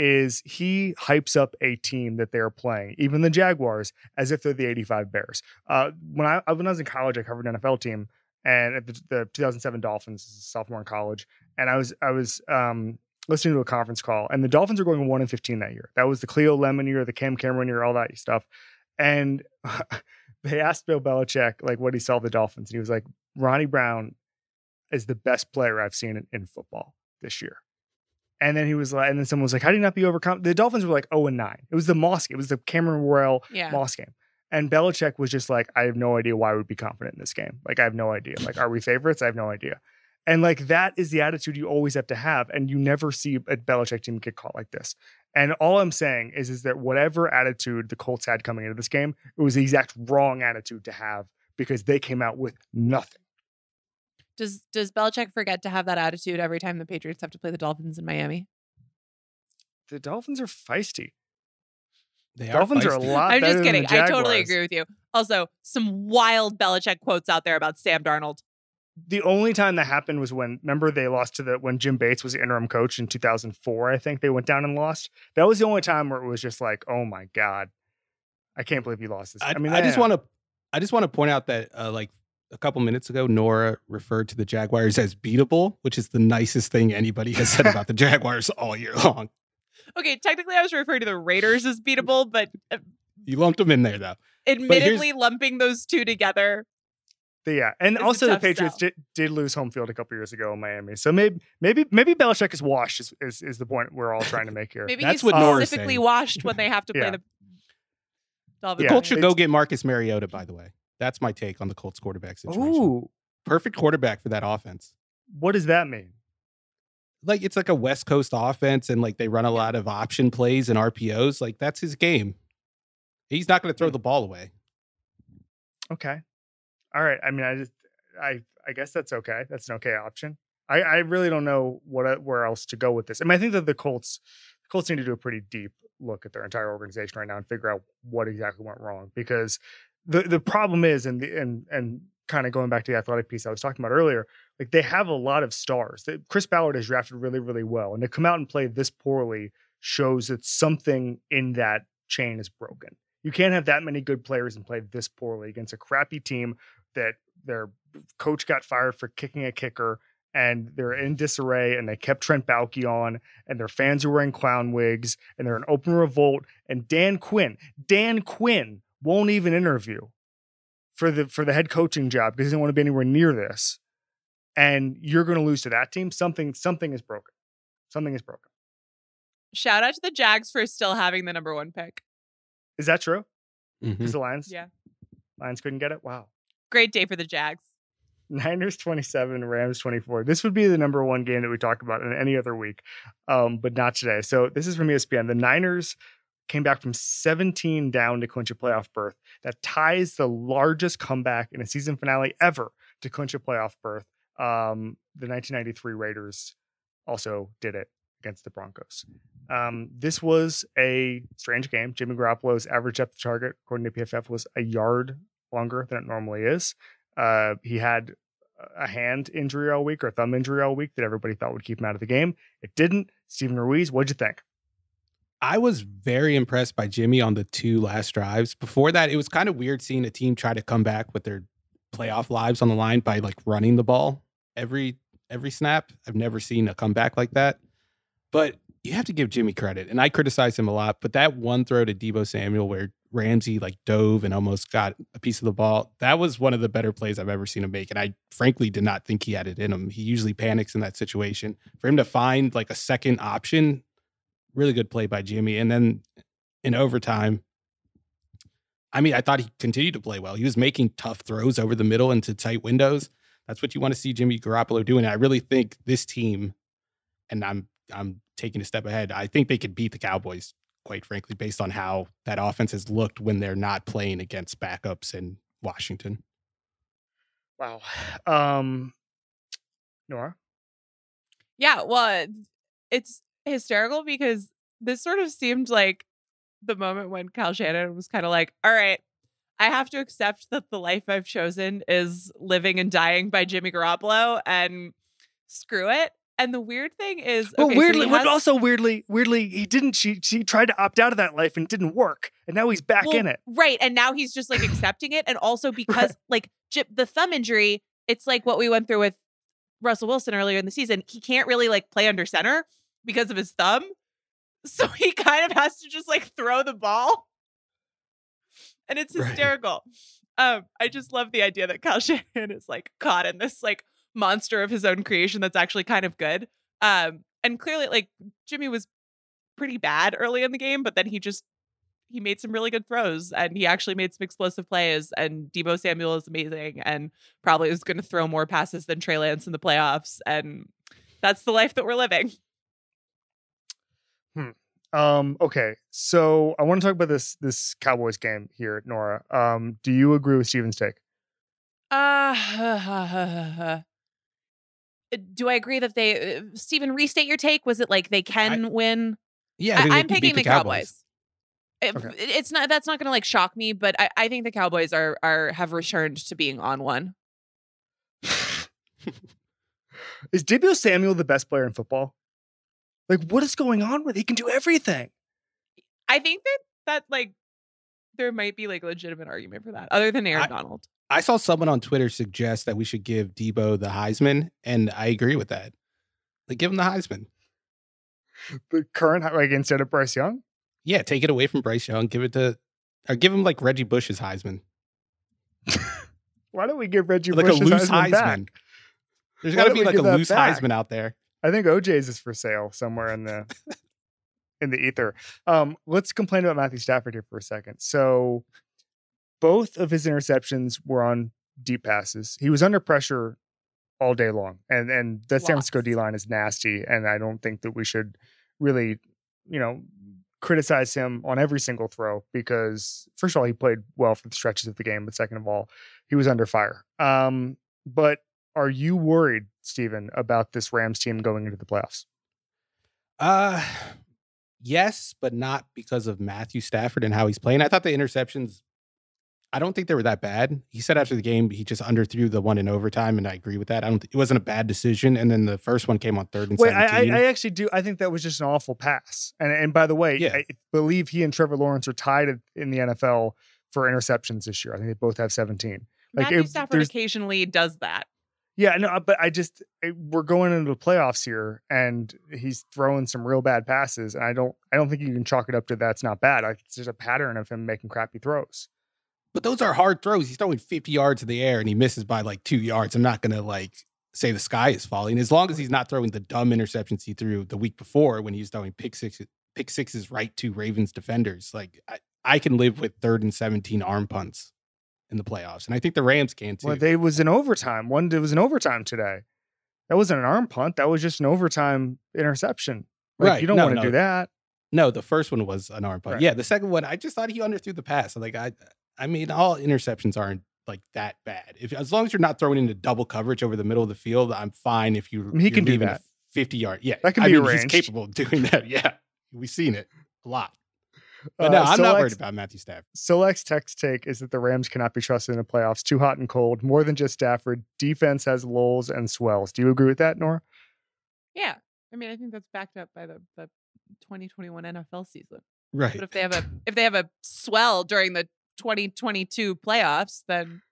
is he hypes up a team that they're playing, even the Jaguars, as if they're the 85 Bears. Uh, when I when I was in college, I covered an NFL team and at the, the 2007 Dolphins, sophomore in college, and I was I was um, listening to a conference call, and the Dolphins are going one and 15 that year. That was the Cleo Lemon year, the Cam Cameron year, all that stuff, and they asked Bill Belichick like what he saw the Dolphins, and he was like, Ronnie Brown is the best player I've seen in, in football this year. And then he was like, and then someone was like, "How do you not be overcome?" The Dolphins were like 0 and 9. It was the Moss game. It was the Cameron Royal Yeah. Moss game. And Belichick was just like, I have no idea why we'd be confident in this game. Like, I have no idea. Like, are we favorites? I have no idea. And like that is the attitude you always have to have. And you never see a Belichick team get caught like this. And all I'm saying is, is that whatever attitude the Colts had coming into this game, it was the exact wrong attitude to have because they came out with nothing. Does does Belichick forget to have that attitude every time the Patriots have to play the Dolphins in Miami? The Dolphins are feisty. They Dolphins are a lot I'm better just than kidding. the I totally agree with you. Also, some wild Belichick quotes out there about Sam Darnold. the only time that happened was when remember they lost to the when Jim Bates was interim coach in 2004 I think they went down and lost that was the only time where it was just like oh my god I can't believe you lost this I, I, mean I just want to I just want to point out that uh, like a couple minutes ago, Nora referred to the Jaguars as beatable, which is the nicest thing anybody has said about the Jaguars all year long. Okay, technically I was referring to the Raiders as beatable, but uh, You lumped them in there though. admittedly lumping those two together. But yeah and also the Patriots did, did lose home field a couple years ago in Miami so maybe maybe maybe Belichick is washed is, is, is the point we're all trying to make here Maybe That's he's what specifically washed when they have to play Yeah. the Dalvin Yeah, Colts should go get Marcus Mariota, by the way. That's my take on the Colts quarterback situation. Ooh, Perfect quarterback for that offense. what does that mean? Like it's like a West Coast offense and like they run a lot of option plays and RPOs. Like that's his game. He's not going to throw the ball away. Okay. All right. I mean, I just, I, I guess that's okay. That's an okay option. I, I really don't know what uh, where else to go with this. I mean, I think that the Colts, the Colts need to do a pretty deep look at their entire organization right now and figure out what exactly went wrong. Because the the problem is, and the and and kind of going back to the athletic piece I was talking about earlier, like they have a lot of stars. That Chris Ballard has drafted really, really well, and to come out and play this poorly shows that something in that chain is broken. You can't have that many good players and play this poorly against a crappy team that their coach got fired for kicking a kicker and they're in disarray and they kept Trent Baalke on and their fans are wearing clown wigs and they're in open revolt and Dan Quinn, Dan Quinn won't even interview for the for the head coaching job because he doesn't want to be anywhere near this. And you're going to lose to that team. Something something is broken. Something is broken. Shout out to the Jags for still having the number one pick. Is that true? Because the Lions, Yeah. Lions couldn't get it. Wow. Great day for the Jags. Niners 27, Rams 24. This would be the number one game that we talk about in any other week, um, but not today. So this is from ESPN. The Niners came back from 17 down to clinch a playoff berth. That ties the largest comeback in a season finale ever to clinch a playoff berth. Um, the 1993 Raiders also did it against the Broncos. Um, this was a strange game. Jimmy Garoppolo's average depth of target, according to PFF, was a yard longer than it normally is. Uh, he had a hand injury all week or a thumb injury all week that everybody thought would keep him out of the game. It didn't. Steven Ruiz, what'd you think? I was very impressed by Jimmy on the two last drives. Before that, it was kind of weird seeing a team try to come back with their playoff lives on the line by like running the ball every every snap. I've never seen a comeback like that. But you have to give Jimmy credit. And I criticize him a lot, but that one throw to Deebo Samuel where Ramsey like dove and almost got a piece of the ball, that was one of the better plays I've ever seen him make. And I frankly did not think he had it in him. He usually panics in that situation. For him to find like a second option, really good play by Jimmy. And then in overtime, I mean, I thought he continued to play well. He was making tough throws over the middle into tight windows. That's what you want to see Jimmy Garoppolo doing. I really think this team, and I'm I'm taking a step ahead. I think they could beat the Cowboys, quite frankly, based on how that offense has looked when they're not playing against backups in Washington. Wow. Um, Nora? Yeah, well, it's hysterical because this sort of seemed like the moment when Kyle Shanahan was kind of like, all right, I have to accept that the life I've chosen is living and dying by Jimmy Garoppolo and screw it. And the weird thing is, Well, okay, so weirdly, but also weirdly, weirdly, he didn't. She she tried to opt out of that life and it didn't work, and now he's back Well, in it. Right. And now he's just like accepting it. And also because like J- the thumb injury, it's like what we went through with Russell Wilson earlier in the season. He can't really like play under center because of his thumb. So he kind of has to just like throw the ball. And it's Right. hysterical. Um, I just love the idea that Kyle Shanahan is like caught in this like monster of his own creation that's actually kind of good. Um, and clearly like Jimmy was pretty bad early in the game, but then he just he made some really good throws and he actually made some explosive plays. And Deebo Samuel is amazing and probably is going to throw more passes than Trey Lance in the playoffs. And that's the life that we're living. Um, okay, so I want to talk about this this Cowboys game here, Nora. Um, do you agree with Steven's take? Uh, do I agree that they, uh, Steven, restate your take? Was it like they can win? Yeah, I, I'm could picking beat the Cowboys. It- Okay. it- it's not that's not going to like shock me, but I, I think the Cowboys are are have returned to being on one. Is Deebo Samuel the best player in football? Like, what is going on with? He can do everything. I think that that like there might be like a legitimate argument for that, other than Aaron I- Donald. I saw someone on Twitter suggest that we should give Deebo the Heisman, and I agree with that. Like, give him the Heisman. The current like instead of Bryce Young. Yeah, take it away from Bryce Young. Give it to, or give him like Reggie Bush's Heisman, Why don't we give Reggie like Bush a loose Heisman Heisman. back? There's Why got to be like a loose back? Heisman out there. I think OJ's is for sale somewhere in the. in the ether. Um, let's complain about Matthew Stafford here for a second. So, both of his interceptions were on deep passes. He was under pressure all day long, and and the San Francisco D line is nasty, and I don't think that we should really, you know, criticize him on every single throw because first of all he played well for the stretches of the game, but second of all he was under fire. Um, but are you worried, Steven, about this Rams team going into the playoffs? Uh yes, but not because of Matthew Stafford and how he's playing. I thought the interceptions I don't think they were that bad. He said after the game he just underthrew the one in overtime, and I agree with that. I don't. It wasn't a bad decision, and then the first one came on third and Wait, I, I. I actually do. I think that was just an awful pass. And and by the way, Yeah. I believe he and Trevor Lawrence are tied in the NFL for interceptions this year. I think they both have 17. Like, Matthew it- Stafford occasionally does that. Yeah, no, uh, but I just eh, we're going into the playoffs here, and he's throwing some real bad passes, and I don't I don't think you can chalk it up to that's not bad. It's just a pattern of him making crappy throws. but those are hard throws. He's throwing fifty yards in the air, and he misses by like two yards. I'm not gonna like say the sky is falling as long as he's not throwing the dumb interceptions he threw the week before when he was throwing pick six pick sixes right to Ravens defenders. Like I, I can live with third and seventeen arm punts in the playoffs, and I think the Rams can too. Well, they was in overtime. One it was an overtime today. That wasn't an arm punt. That was just an overtime interception. Like, Right, You don't no, want to no. do that. No, the first one was an arm punt. Right. Yeah, the second one, I just thought he underthrew the pass. Like I, I mean, all interceptions aren't like that bad. If as long as you're not throwing into double coverage over the middle of the field, I'm fine. If you, I mean, he can do that. fifty yard. Yeah, That can I be mean, he's capable of doing that. Yeah, we've seen it a lot. But no, Uh, I'm not worried about Matthew Stafford. Solex text take is that the Rams cannot be trusted in the playoffs. Too hot and cold. More than just Stafford. Defense has lulls and swells. Do you agree with that, Nora? Yeah. I mean, I think that's backed up by the, the 2021 NFL season. Right. But if they have a if they have a swell during the 2022 playoffs, then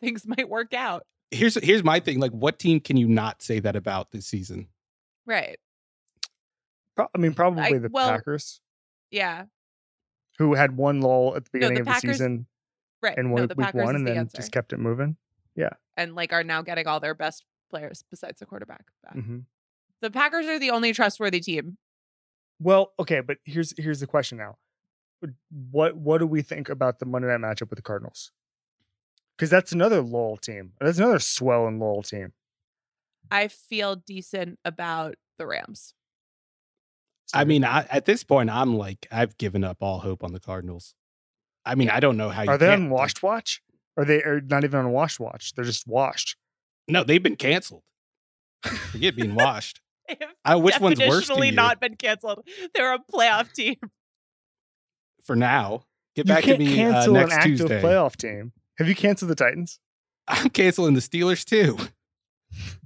things might work out. Here's here's my thing. Like, what team can you not say that about this season? Right. Pro- I mean, probably I- the well- Packers, Yeah. Who had one lull at the No, beginning the of the season Right. and no, week, Packers one, and the then answer. just kept it moving. Yeah, and like are now getting all their best players besides the quarterback back. hmm The Packers are the only trustworthy team. Well, okay, but here's here's the question now. What what do we think about the Monday night matchup with the Cardinals? Because that's another lull team. That's another swell and lull team. I feel decent about the Rams. I mean, I, at this point, I'm like, I've given up all hope on the Cardinals. I mean, I don't know how you are they on washed watch? Are they are not even on washed watch? They're just washed. No, they've been canceled. Forget being washed. I, which one's worse definitionally not been canceled. They're a playoff team. for now? Get You back to me uh, cancel next an active Tuesday. playoff team. Have you canceled the Titans? I'm canceling the Steelers too.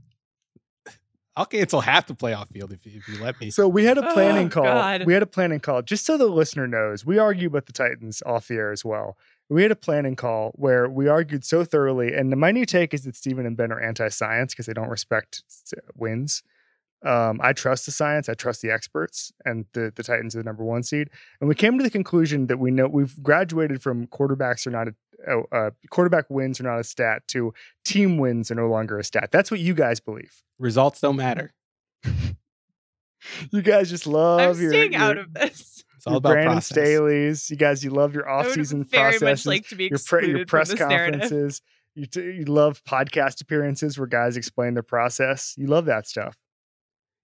I'll cancel half the playoff field if, you- if you let me. So we had a planning Oh, call. God. We had a planning call, just so the listener knows. We argue about the Titans off the air as well. We had a planning call where we argued so thoroughly, and my new take is that Steven and Ben are anti-science because they don't respect wins. Um, I trust the science. I trust the experts, and the the Titans are the number one seed. And we came to the conclusion that we know we've graduated from quarterbacks are not a oh, uh, quarterback wins are not a stat to team wins are no longer a stat. That's what you guys believe. Results don't matter. You guys just love I'm your, staying out of this. It's all your about Brandon process. Staley's. You guys, you love your off-season very much like to be your pre- your press from narrative. conferences. You, t- you love podcast appearances where guys explain their process. You love that stuff.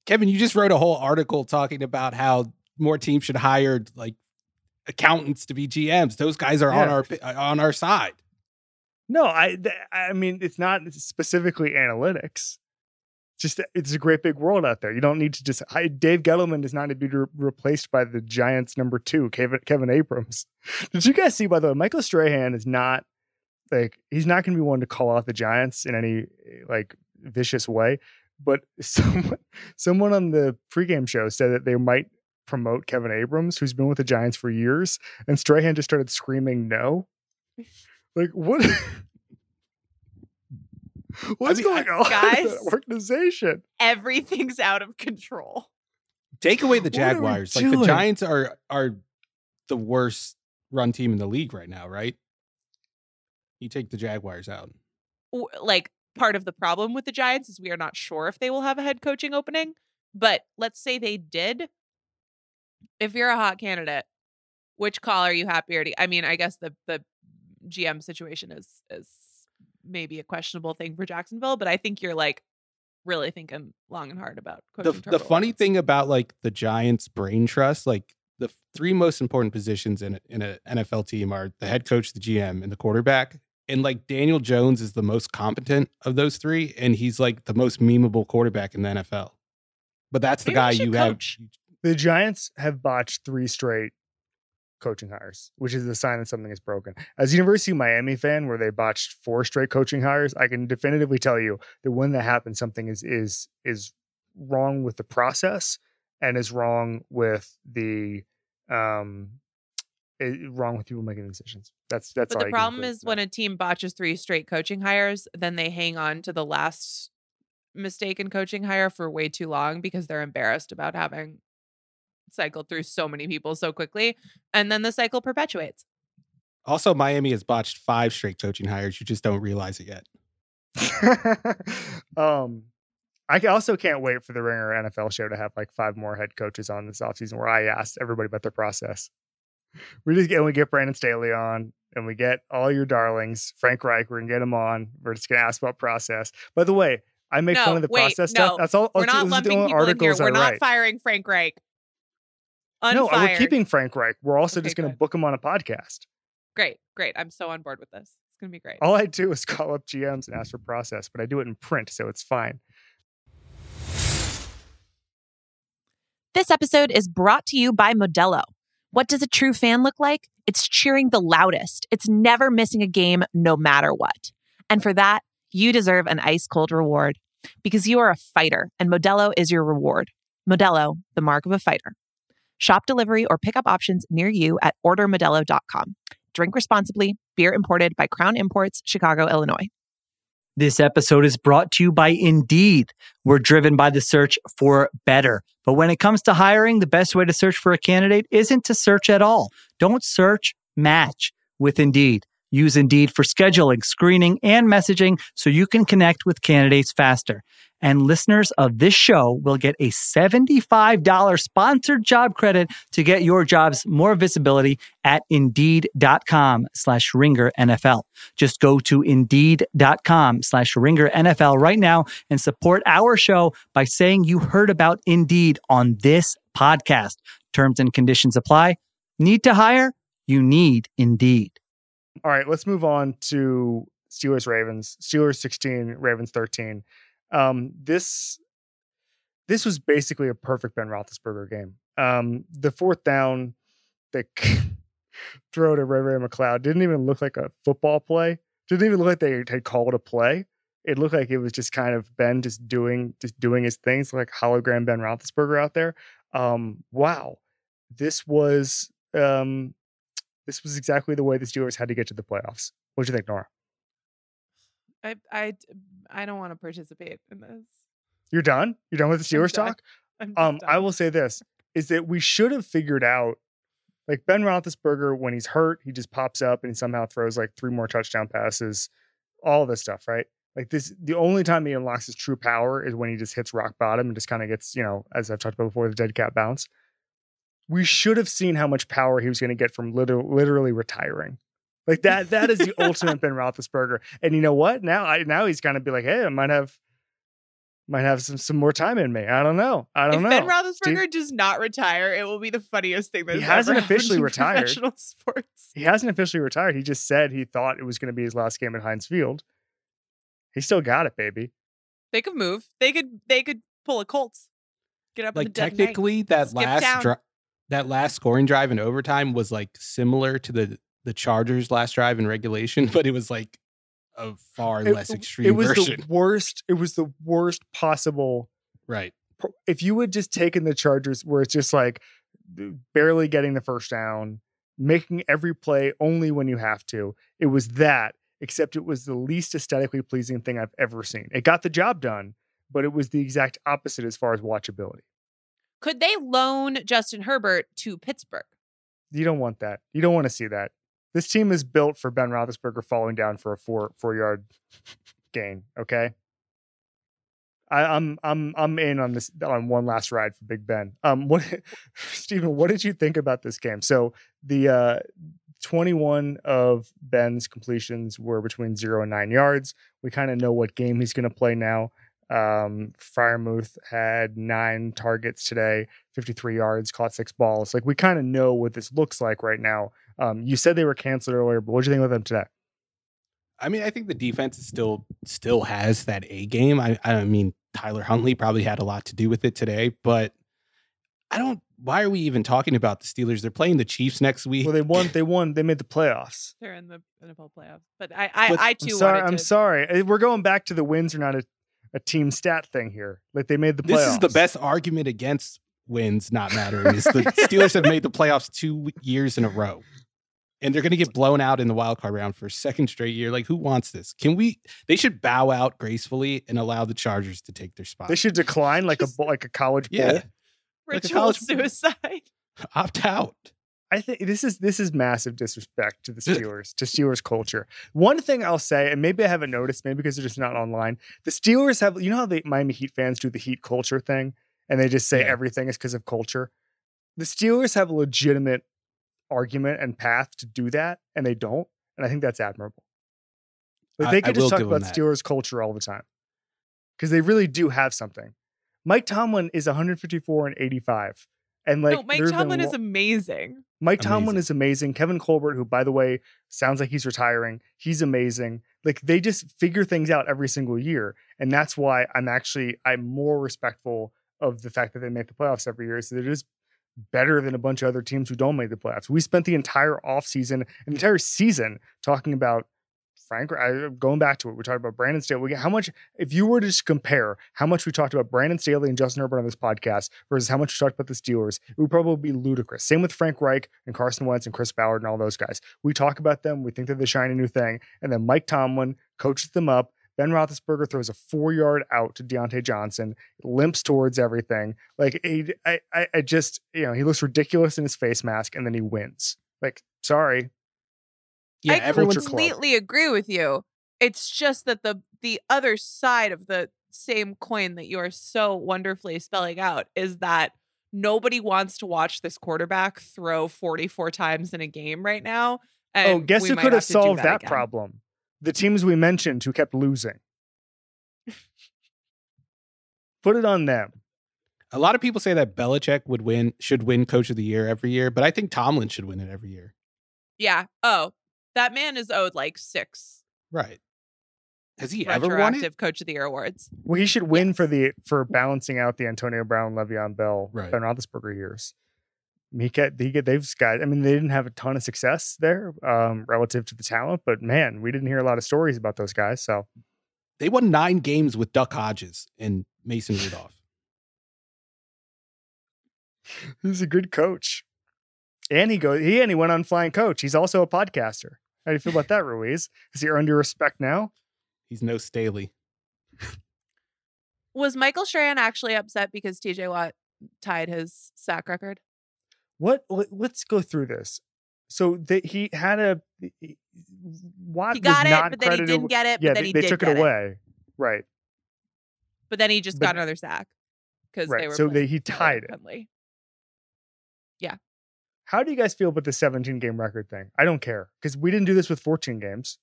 Kevin, you just wrote a whole article talking about how more teams should hire like accountants to be GMs. Those guys are on our uh, on our side. No, I, I mean, it's not specifically analytics. It's just it's a great big world out there. You don't need to just. I, Dave Gettleman does not need to be re- replaced by the Giants' number two, Kevin, Kevin Abrams. Did you guys see? By the way, Michael Strahan is not like he's not going to be one to call out the Giants in any like vicious way. But someone someone on the pregame show said that they might promote Kevin Abrams, who's been with the Giants for years, and Strahan just started screaming no. Like what? What's mean, going on, Guys? that organization? Everything's out of control. Take away the What are we Jaguars. Like the? Giants are are the worst run team in the league right now, right? You take the Jaguars out. like part of the problem with the Giants is we are not sure if they will have a head coaching opening. But let's say they did. If you're a hot candidate, which call are you happier to? I mean, I guess the the GM situation is is maybe a questionable thing for Jacksonville, but I think you're like really thinking long and hard about the the funny thing about like the Giants brain trust, like the three most important positions in a, in an NFL team are the head coach, the GM, and the quarterback. And like Daniel Jones is the most competent of those three, and he's like the most memeable quarterback in the NFL. But that's the Maybe guy you coach. have. The Giants have botched three straight coaching hires, which is a sign that something is broken. As a University of Miami fan, where they botched four straight coaching hires, I can definitively tell you that when that happens, something is is is wrong with the process and is wrong with the um wrong with people making decisions. That's that's But the problem is when a team botches three straight coaching hires, then they hang on to the last mistaken coaching hire for way too long because they're embarrassed about having cycled through so many people so quickly. And then the cycle perpetuates. Also, Miami has botched five straight coaching hires. You just don't realize it yet. um, I also can't wait for the Ringer NFL show to have like five more head coaches on this offseason where I asked everybody about their process. We just get and we get Brandon Staley on and we get all your darlings, Frank Reich, we're gonna get him on. We're just gonna ask about process. By the way, I make No, fun of the wait, process no, stuff. That's all. We're that's- not those lumping only people in here. articles We're not write. firing Frank Reich. No, Unfired. we're keeping Frank Reich. We're also Okay, just gonna book him on a podcast. Great, great. I'm so on board with this. It's gonna be great. All I do is call up GMs and ask for process, but I do it in print, so it's fine. This episode is brought to you by Modelo. What does a true fan look like? It's cheering the loudest. It's never missing a game, no matter what. And for that, you deserve an ice cold reward because you are a fighter and Modelo is your reward. Modelo, the mark of a fighter. Shop delivery or pickup options near you at ordermodelo.com. Drink responsibly. Beer imported by Crown Imports, Chicago, Illinois. This episode is brought to you by Indeed. We're driven by the search for better. But when it comes to hiring, the best way to search for a candidate isn't to search at all. Don't search, match with Indeed. Use Indeed for scheduling, screening, and messaging so you can connect with candidates faster. And listeners of this show will get a $75 sponsored job credit to get your jobs more visibility at indeed.com slash ringer NFL. Just go to indeed.com slash ringer NFL right now and support our show by saying you heard about Indeed on this podcast. Terms and conditions apply. Need to hire? You need Indeed. All right, let's move on to Steelers Ravens. Steelers 16, Ravens 13. Um, this this was basically a perfect Ben Roethlisberger game. Um, the fourth down, the throw to Ray Ray McCloud didn't even look like a football play. Didn't even look like they had called a play. It looked like it was just kind of Ben just doing just doing his things, like hologram Ben Roethlisberger out there. Um, wow, this was um, this was exactly the way the Steelers had to get to the playoffs. What do you think, Nora? I I I don't want to participate in this. You're done. You're done with the Steelers talk. Um, I will say this: is that we should have figured out, like Ben Roethlisberger, when he's hurt, he just pops up and he somehow throws like three more touchdown passes, all this stuff, right? Like this, the only time he unlocks his true power is when he just hits rock bottom and just kind of gets, you know, as I've talked about before, the dead cat bounce. We should have seen how much power he was going to get from liter- literally retiring. Like that, that is the ultimate Ben Roethlisberger. And you know what? Now, I now he's going to be like, hey, I might have, might have some some more time in me. I don't know. I don't if know. Ben Roethlisberger does not retire, it will be the funniest thing that He hasn't officially retired. Professional sports. He hasn't officially retired. He just said he thought it was going to be his last game at Heinz Field. He still got it, baby. They could move. They could. They could pull a Colts. Get up in the like dead of night. technically that Skip last town. dri- that last scoring drive in overtime was like similar to the the Chargers last drive in regulation, but it was like a far It- less extreme it was version. the worst. It was the worst possible. right. If you had just taken the Chargers, where it's just like barely getting the first down, making every play only when you have to, it was that. Except it was the least aesthetically pleasing thing I've ever seen. It got the job done, but it was the exact opposite as far as watchability. Could they loan Justin Herbert to Pittsburgh? You don't want that. You don't want to see that. This team is built for Ben Roethlisberger falling down for a four four yard gain. Okay. I, I'm I'm I'm in on this on one last ride for Big Ben. Um, what, Steven? What did you think about this game? So the uh, 21 of Ben's completions were between zero and nine yards. We kind of know what game he's going to play now. Um, Freiermuth had nine targets today, 53 yards, caught six balls. Like we kind of know what this looks like right now. Um, you said they were canceled earlier, but what do you think about them today? I mean, I think the defense is still still has that A game. I I mean, Tyler Huntley probably had a lot to do with it today, but I don't. Why are we even talking about the Steelers? They're playing the Chiefs next week. Well, they won. They won. They made the playoffs. They're in the NFL playoffs. But I, I, But I I'm too sorry. I'm to. sorry. Uh, We're going back to the wins are not a, a team stat thing here. Like they made the playoffs. This is the best argument against wins not mattering. Is the Steelers have made the playoffs two years in a row, and they're going to get blown out in the wild card round for a second straight year. Like, who wants this? Can we? They should bow out gracefully and allow the Chargers to take their spot. They should decline like Just- a bo- like a college bowl. yeah, like a college- suicide. opt out. I think this is this is massive disrespect to the Steelers, to Steelers culture. One thing I'll say, and maybe I haven't noticed, maybe because they're just not online. The Steelers have, you know how the Miami Heat fans do the Heat culture thing, and they just say Yeah. everything is because of culture. The Steelers have a legitimate argument and path to do that, and they don't, and I think that's admirable. I- they I could will just talk about. Steelers culture all the time because they really do have something. Mike Tomlin is 154 and 85, and like no, Mike there have been Tomlin is amazing. Mike Tomlin Amazing. is amazing. Kevin Colbert, who by the way sounds like he's retiring, he's amazing. Like they just figure things out every single year, and that's why I'm actually I'm more respectful of the fact that they make the playoffs every year. So they're just better than a bunch of other teams who don't make the playoffs. We spent the entire offseason, an entire season talking about Frank. I, uh, going back to it, we talked about Brandon Staley. How much, if you were to just compare how much we talked about Brandon Staley and Justin Herbert on this podcast versus how much we talked about the Steelers, it would probably be ludicrous. Same with Frank Reich and Carson Wentz and Chris Ballard and all those guys. We talk about them, we think they're the shiny new thing, and then Mike Tomlin coaches them up. Ben Roethlisberger throws a four-yard out to Diontae Johnson, limps towards everything. Like he, I, I, I just, you know, he looks ridiculous in his face mask, and then he wins. Like, sorry, Yeah, I everyone's Culture club. completely agree with you. It's just that the the other side of the same coin that you are so wonderfully spelling out is that nobody wants to watch this quarterback throw 44 times in a game right now. Oh, and oh, guess we who might could have to solved that, again. problem? The teams we mentioned who kept losing. Put it on them. A lot of people say that Belichick would win, should win Coach of the Year every year, but I think Tomlin should win it every year. Yeah. Oh, that man is owed like six Right? Has he ever won it? retroactive Coach of the Year awards. Well, he should win for the for balancing out the Antonio Brown, Le'Veon Bell, Right. Ben Roethlisberger years. He get he get they've got. I mean, they didn't have a ton of success there um, relative to the talent, but man, we didn't hear a lot of stories about those guys. So They won nine games with Duck Hodges and Mason Rudolph. he's a good coach, and he goes he and he went on flying coach. He's also a podcaster. How do you feel about that, Ruiz? Has he earned your respect now? He's no Staley. Was Michael Strahan actually upset because TJ Watt tied his sack record? What? let- Let's go through this. So they, he had a he- Watt He got was it, not but then he didn't get it. But Yeah, then they, he they did took get it away. Right. But then he just But- got another sack because they were So playing they, he tied it. Yeah. How do you guys feel about the 17 game record thing? I don't care because we didn't do this with 14 games.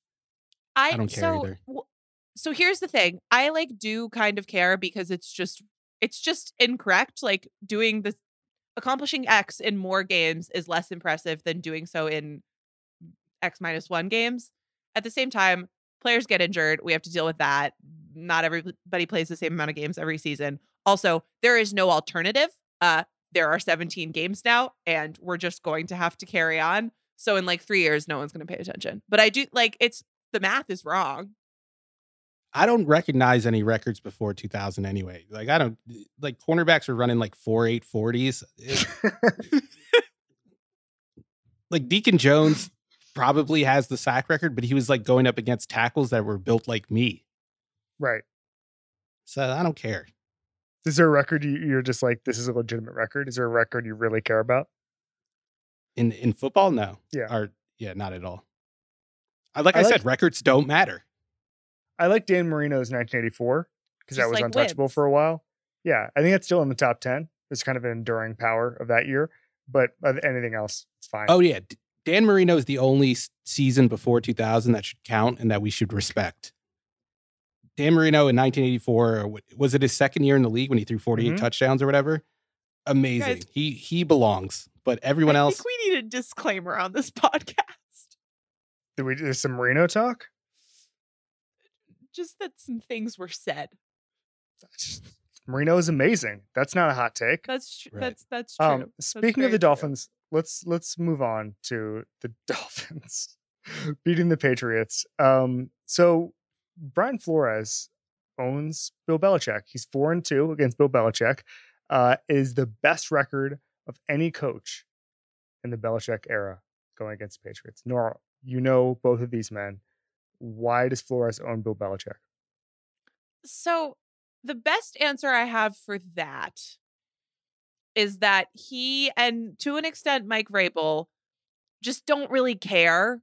I, I don't care so, either. w- So here's the thing. I like do kind of care because it's just it's just incorrect. Like doing the accomplishing X in more games is less impressive than doing so in X minus one games. At the same time, players get injured. We have to deal with that. Not everybody plays the same amount of games every season. Also, there is no alternative. Uh, there are 17 games now, and we're just going to have to carry on. So in like three years, no one's going to pay attention. But I do like it's the math is wrong. I don't recognize any records before 2000 anyway. Like I don't eh, like cornerbacks were running like four eight forties. Eh, like Deacon Jones probably has the sack record, but he was like going up against tackles that were built like me. right. So I don't care. Is there a record you, you're just like, this is a legitimate record? Is there a record you really care about? In in football, no. Yeah. Or yeah, not at all. Like I I, like- said, records don't matter. I like Dan Marino's 1984 because that was like untouchable wins. for a while. Yeah, I think that's still in the top ten. It's kind of an enduring power of that year. But uh, anything else, it's fine. Oh yeah, Dan Marino is the only season before 2000 that should count and that we should respect. Dan Marino in 1984 was it his second year in the league when he threw 48 Mhm. touchdowns or whatever? Amazing. Guys- he he belongs. But everyone I else think we need a disclaimer on this podcast. Did we do some Marino talk? Just that some things were said. Marino is amazing. That's not a hot take. That's tr- Right. that's that's true. Um, That's speaking of very the true. Dolphins, let's let's move on to the Dolphins beating the Patriots. Um, so Brian Flores owns Bill Belichick. He's four and two against Bill Belichick. Uh, is the best record of any coach in the Belichick era going against the Patriots. Nora, you know both of these men. Why does Flores own Bill Belichick? So the best answer I have for that is that he and to an extent Mike Vrabel just don't really care.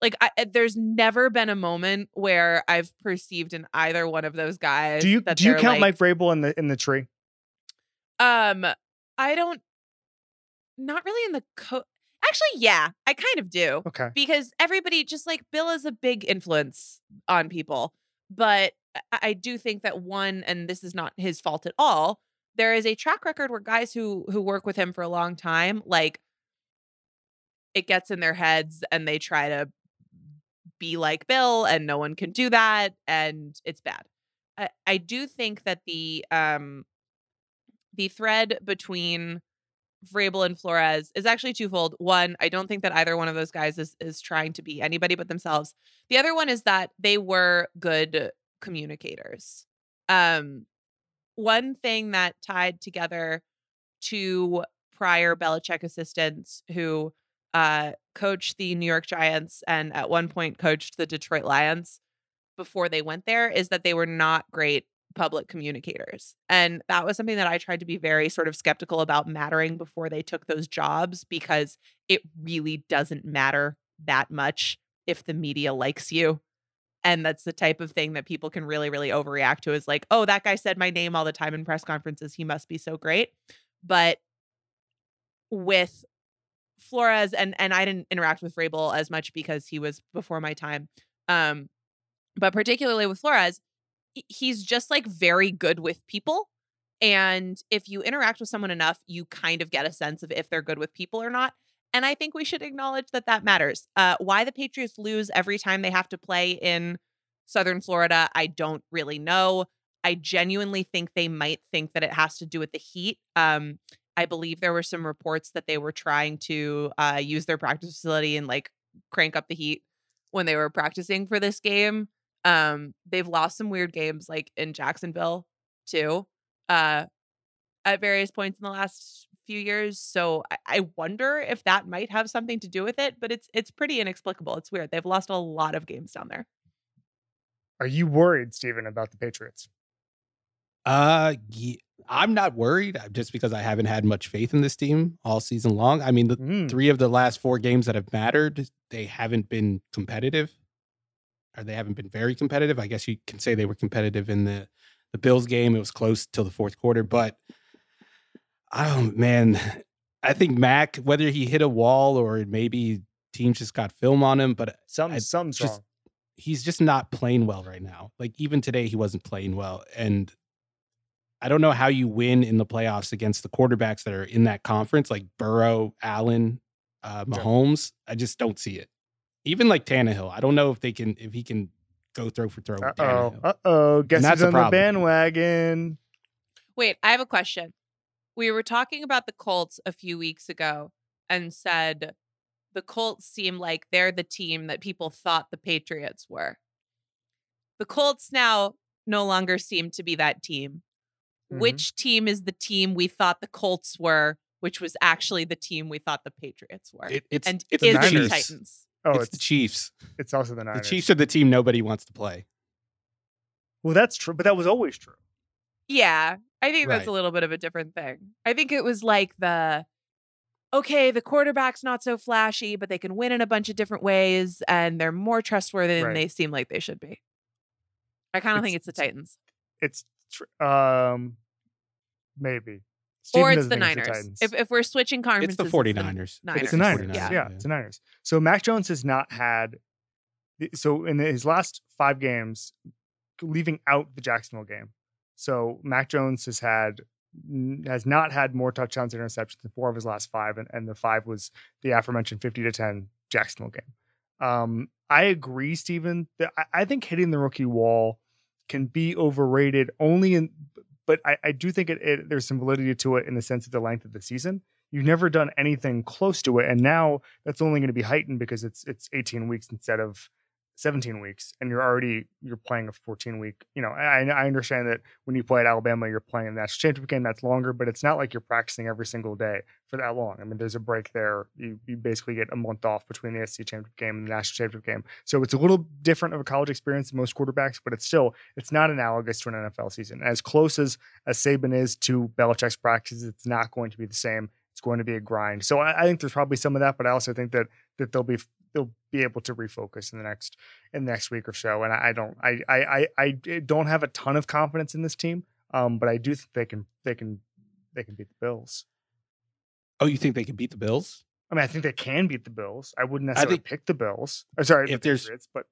Like I, I- there's never been a moment where I've perceived in either one of those guys. Do you do you count like, Mike Vrabel in the in the tree? Um, I don't. Not really in the co. Actually, yeah, I kind of do Okay. because everybody just like Bill is a big influence on people, but I, I do think that one, and this is not his fault at all. There is a track record where guys who who work with him for a long time, like it gets in their heads and they try to be like Bill, and no one can do that, and it's bad. I, I do think that the um the thread between Vrabel and Flores is actually twofold. One, I don't think that either one of those guys is is trying to be anybody but themselves. The other one is that they were good communicators. Um one thing that tied together two prior Belichick assistants who uh coached the New York Giants and at one point coached the Detroit Lions before they went there is that they were not great public communicators. And that was something that I tried to be very sort of skeptical about mattering before they took those jobs because it really doesn't matter that much if the media likes you. And that's the type of thing that people can really, really overreact to is like, oh, that guy said my name all the time in press conferences. He must be so great. But with Flores and and I didn't interact with Vrabel as much because he was before my time. Um, but particularly with Flores, he's just like very good with people. And if you interact with someone enough, you kind of get a sense of if they're good with people or not. And I think we should acknowledge that that matters. Uh, why the Patriots lose every time they have to play in Southern Florida, I don't really know. I genuinely think they might think that it has to do with the heat. Um, I believe there were some reports that they were trying to uh, use their practice facility and like crank up the heat when they were practicing for this game. Um, they've lost some weird games like in Jacksonville too, uh, at various points in the last few years. So I, I wonder if that might have something to do with it, but it's it's pretty inexplicable. It's weird. They've lost a lot of games down there. Are you worried, Steven, about the Patriots? Uh, ye- I'm not worried uh, just because I haven't had much faith in this team all season long. I mean, the Mm. three of the last four games that have mattered, they haven't been competitive, or they haven't been very competitive. I guess you can say they were competitive in the the Bills game. It was close till the fourth quarter, but oh man, I think Mac, whether he hit a wall or maybe teams just got film on him, but Some I something's just- wrong. he's just not playing well right now. Like even today, he wasn't playing well, and I don't know how you win in the playoffs against the quarterbacks that are in that conference, like Burrow, Allen, uh, Yeah. Mahomes. I just don't see it. Even like Tannehill, I don't know if they can if he can go throw for throw. Uh oh. Uh oh. Guess that's who's on the bandwagon? Wait, I have a question. We were talking about the Colts a few weeks ago and said the Colts seem like they're the team that people thought the Patriots were. The Colts now no longer seem to be that team. Mhm. Which team is the team we thought the Colts were, which was actually the team we thought the Patriots were? It- it's and it's is the it the Niners. Titans? Oh, it's, it's the Chiefs. it's also the Niners. The Chiefs are the team nobody wants to play. Well, that's true, but that was always true. Yeah, I think that's a little bit of a different thing. I think it was like the okay, the quarterback's not so flashy, but they can win in a bunch of different ways and they're more trustworthy than Right. they seem like they should be. I kind of think it's It's- the Titans. it's tr- um maybe. Or it's the think Niners. Titans. if if we're switching conferences, It's the 49ers. Niners. It's the Niners. 49ers, Yeah, yeah. it's the Niners. So Mac Jones has not had. So in his last five games, leaving out the Jacksonville game, so Mac Jones has had has not had more touchdowns and interceptions than four of his last five, and, and the five was the aforementioned fifty to ten Jacksonville game. Um, I agree, Steven. That I, I think hitting the rookie wall can be overrated only in, but I, I do think it, it there's some validity to it in the sense of the length of the season. You've never done anything close to it and now that's only going to be heightened because it's it's 18 weeks instead of 17 weeks and you're already you're playing a 14 week you know I, I understand that when you play at alabama you're playing national championship game that's longer but it's not like you're practicing every single day for that long. I mean there's a break there. You, you basically get a month off between the SEC championship game and the national championship game. So it's a little different of a college experience than most quarterbacks but it's still it's not analogous to an nfl season. As close as as saban is to Belichick's practices it's not going to be the same. It's going to be a grind. So I, I think there's probably some of that, but I also think that that they'll be they'll be able to refocus in the next in the next week or so. And I, I don't I, I I I don't have a ton of confidence in this team, um, but I do think they can they can they can beat the Bills. Oh, you think they can beat the Bills? I mean, I think they can beat the Bills. I wouldn't necessarily think- pick the Bills. I'm sorry, If the there's- Patriots, but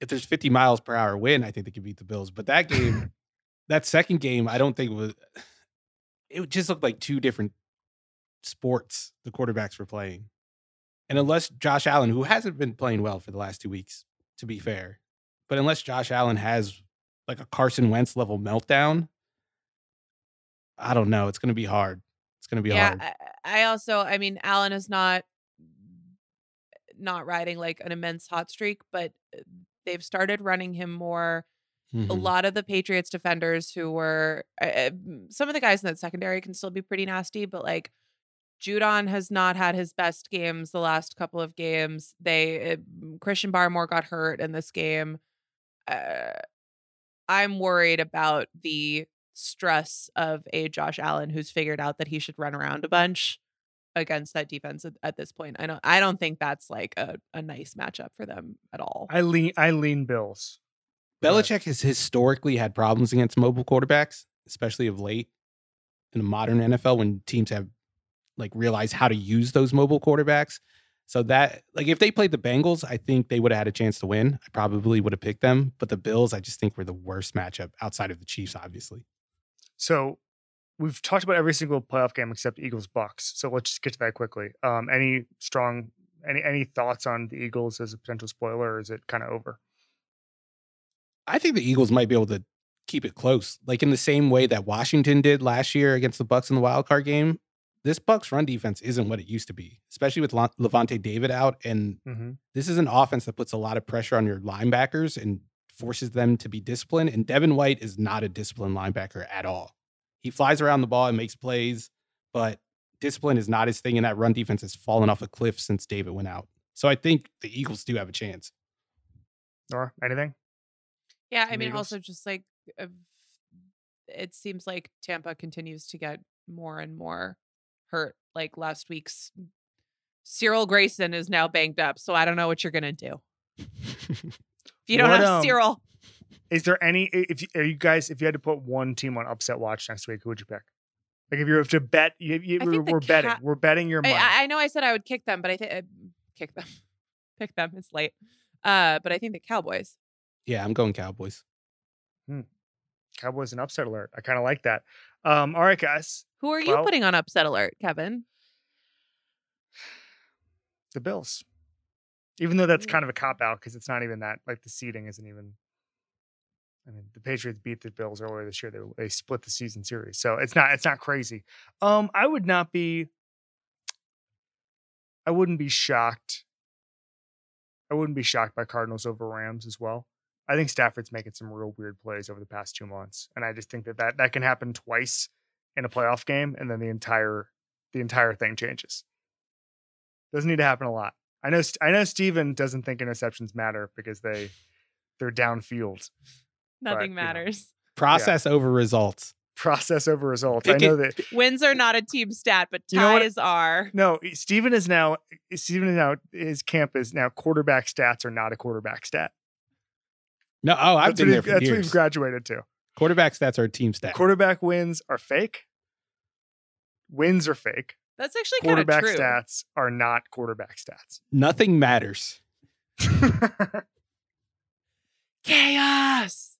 If there's 50 miles per hour wind, I think they can beat the Bills. But that game, that second game, I don't think it was. It just looked like two different sports the quarterbacks were playing. And unless Josh Allen, who hasn't been playing well for the last two weeks, to be fair, but unless Josh Allen has like a Carson Wentz level meltdown, I don't know. It's going to be hard. It's going to be yeah, hard. I, I also, I mean, Allen is not not riding like an immense hot streak, but uh, they've started running him more. A Mhm. lot of the Patriots defenders who were uh, uh, some of the guys in that secondary can still be pretty nasty, but like Judon has not had his best games the last couple of games. They uh, Christian Barmore got hurt in this game. Uh, I'm worried about the stress of a Josh Allen who's figured out that he should run around a bunch against that defense at, at this point. I don't I don't think that's like a, a nice matchup for them at all. I lean I lean Bills. Go. Belichick has historically had problems against mobile quarterbacks, especially of late in the modern NFL when teams have like realize how to use those mobile quarterbacks. So that like if they played the Bengals, I think they would have had a chance to win. I probably would have picked them, but the Bills, I just think were the worst matchup outside of the Chiefs, obviously. So we've talked about every single playoff game except Eagles Bucks. So let's just get to that quickly. Um, any strong any any thoughts on the Eagles as a potential spoiler, or is it kind of over? I think the Eagles might be able to keep it close, like in the same way that Washington did last year against the Bucks in the wild card game. This Bucks run defense isn't what it used to be, especially with Le- Lavonte David out. And Mm-hmm. this is an offense that puts a lot of pressure on your linebackers and forces them to be disciplined. And Devin White is not a disciplined linebacker at all. He flies around the ball and makes plays, but discipline is not his thing. And that run defense has fallen off a cliff since David went out. So I think the Eagles do have a chance. Or anything? Yeah, I mean, also just like uh, it seems like Tampa continues to get more and more hurt. Like last week's Cyril Grayson is now banged up, so I don't know what you're gonna do if you don't What, have um, Cyril. Is there any if you, are you guys if you had to put one team on upset watch next week, who would you pick? Like if you were to bet, you, you, we're, think we're betting, Ca- we're betting your I, money. I I know I said I would kick them, but I think uh, kick them, pick them. It's late. Uh, but I think the Cowboys. yeah, I'm going Cowboys. Hmm. Cowboys an upset alert. I kind of like that. Um, all right, guys, Who are you Well- putting on upset alert, Kevin? the Bills. Even though that's kind of a cop out because it's not even that. Like the seeding isn't even. I mean, the Patriots beat the Bills earlier this year. They, they split the season series, so it's not it's not crazy. Um, I would not be. I wouldn't be shocked. I wouldn't be shocked by Cardinals over Rams as well. I think Stafford's making some real weird plays over the past two months, and I just think that that, that can happen twice in a playoff game, and then the entire the entire thing changes. Doesn't need to happen a lot. I know. I know. Steven doesn't think interceptions matter because they they're downfield. Nothing you know. matters. Process over results. Process over results. Pick I know it- that. Wins are not a team stat, but You know ties are. No, Steven is now. Steven is now. His camp is now. Quarterback stats are not a quarterback stat. No, oh, I've that's been there for That's what years. he's graduated to. Quarterback stats are a team stat. Quarterback wins are fake. Wins are fake. That's actually kind of Quarterback true. stats are not quarterback stats. Nothing matters. Chaos.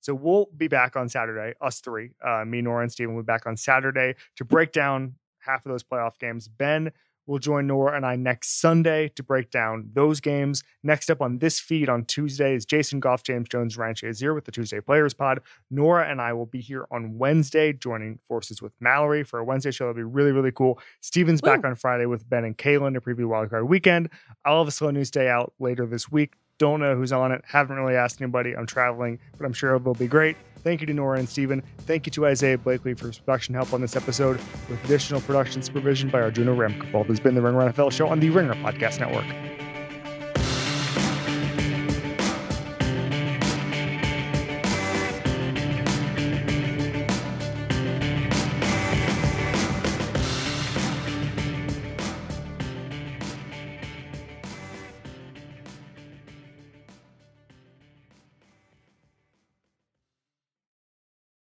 So we'll be back on Saturday, us three, uh, me, Nora, and Steven will be back on Saturday to break down half of those playoff games. Ben will join Nora and I next Sunday to break down those games. Next up on this feed on Tuesday is Jason Goff, James Jones, Ryan Shazier with the Tuesday Players Pod. Nora and I will be here on Wednesday, joining forces with Mallory for a Wednesday show. That'll be really, really cool. Steven's back on Friday with Ben and Kaylin to preview Wildcard Weekend. I'll have a slow news day out later this week. Don't know who's on it. Haven't really asked anybody. I'm traveling, but I'm sure it'll be great. Thank you to Nora and Steven. Thank you to Isaiah Blakely for his production help on this episode, with additional production supervision by Arjuna Ramgopal. This has been the Ringer NFL show on the Ringer Podcast Network.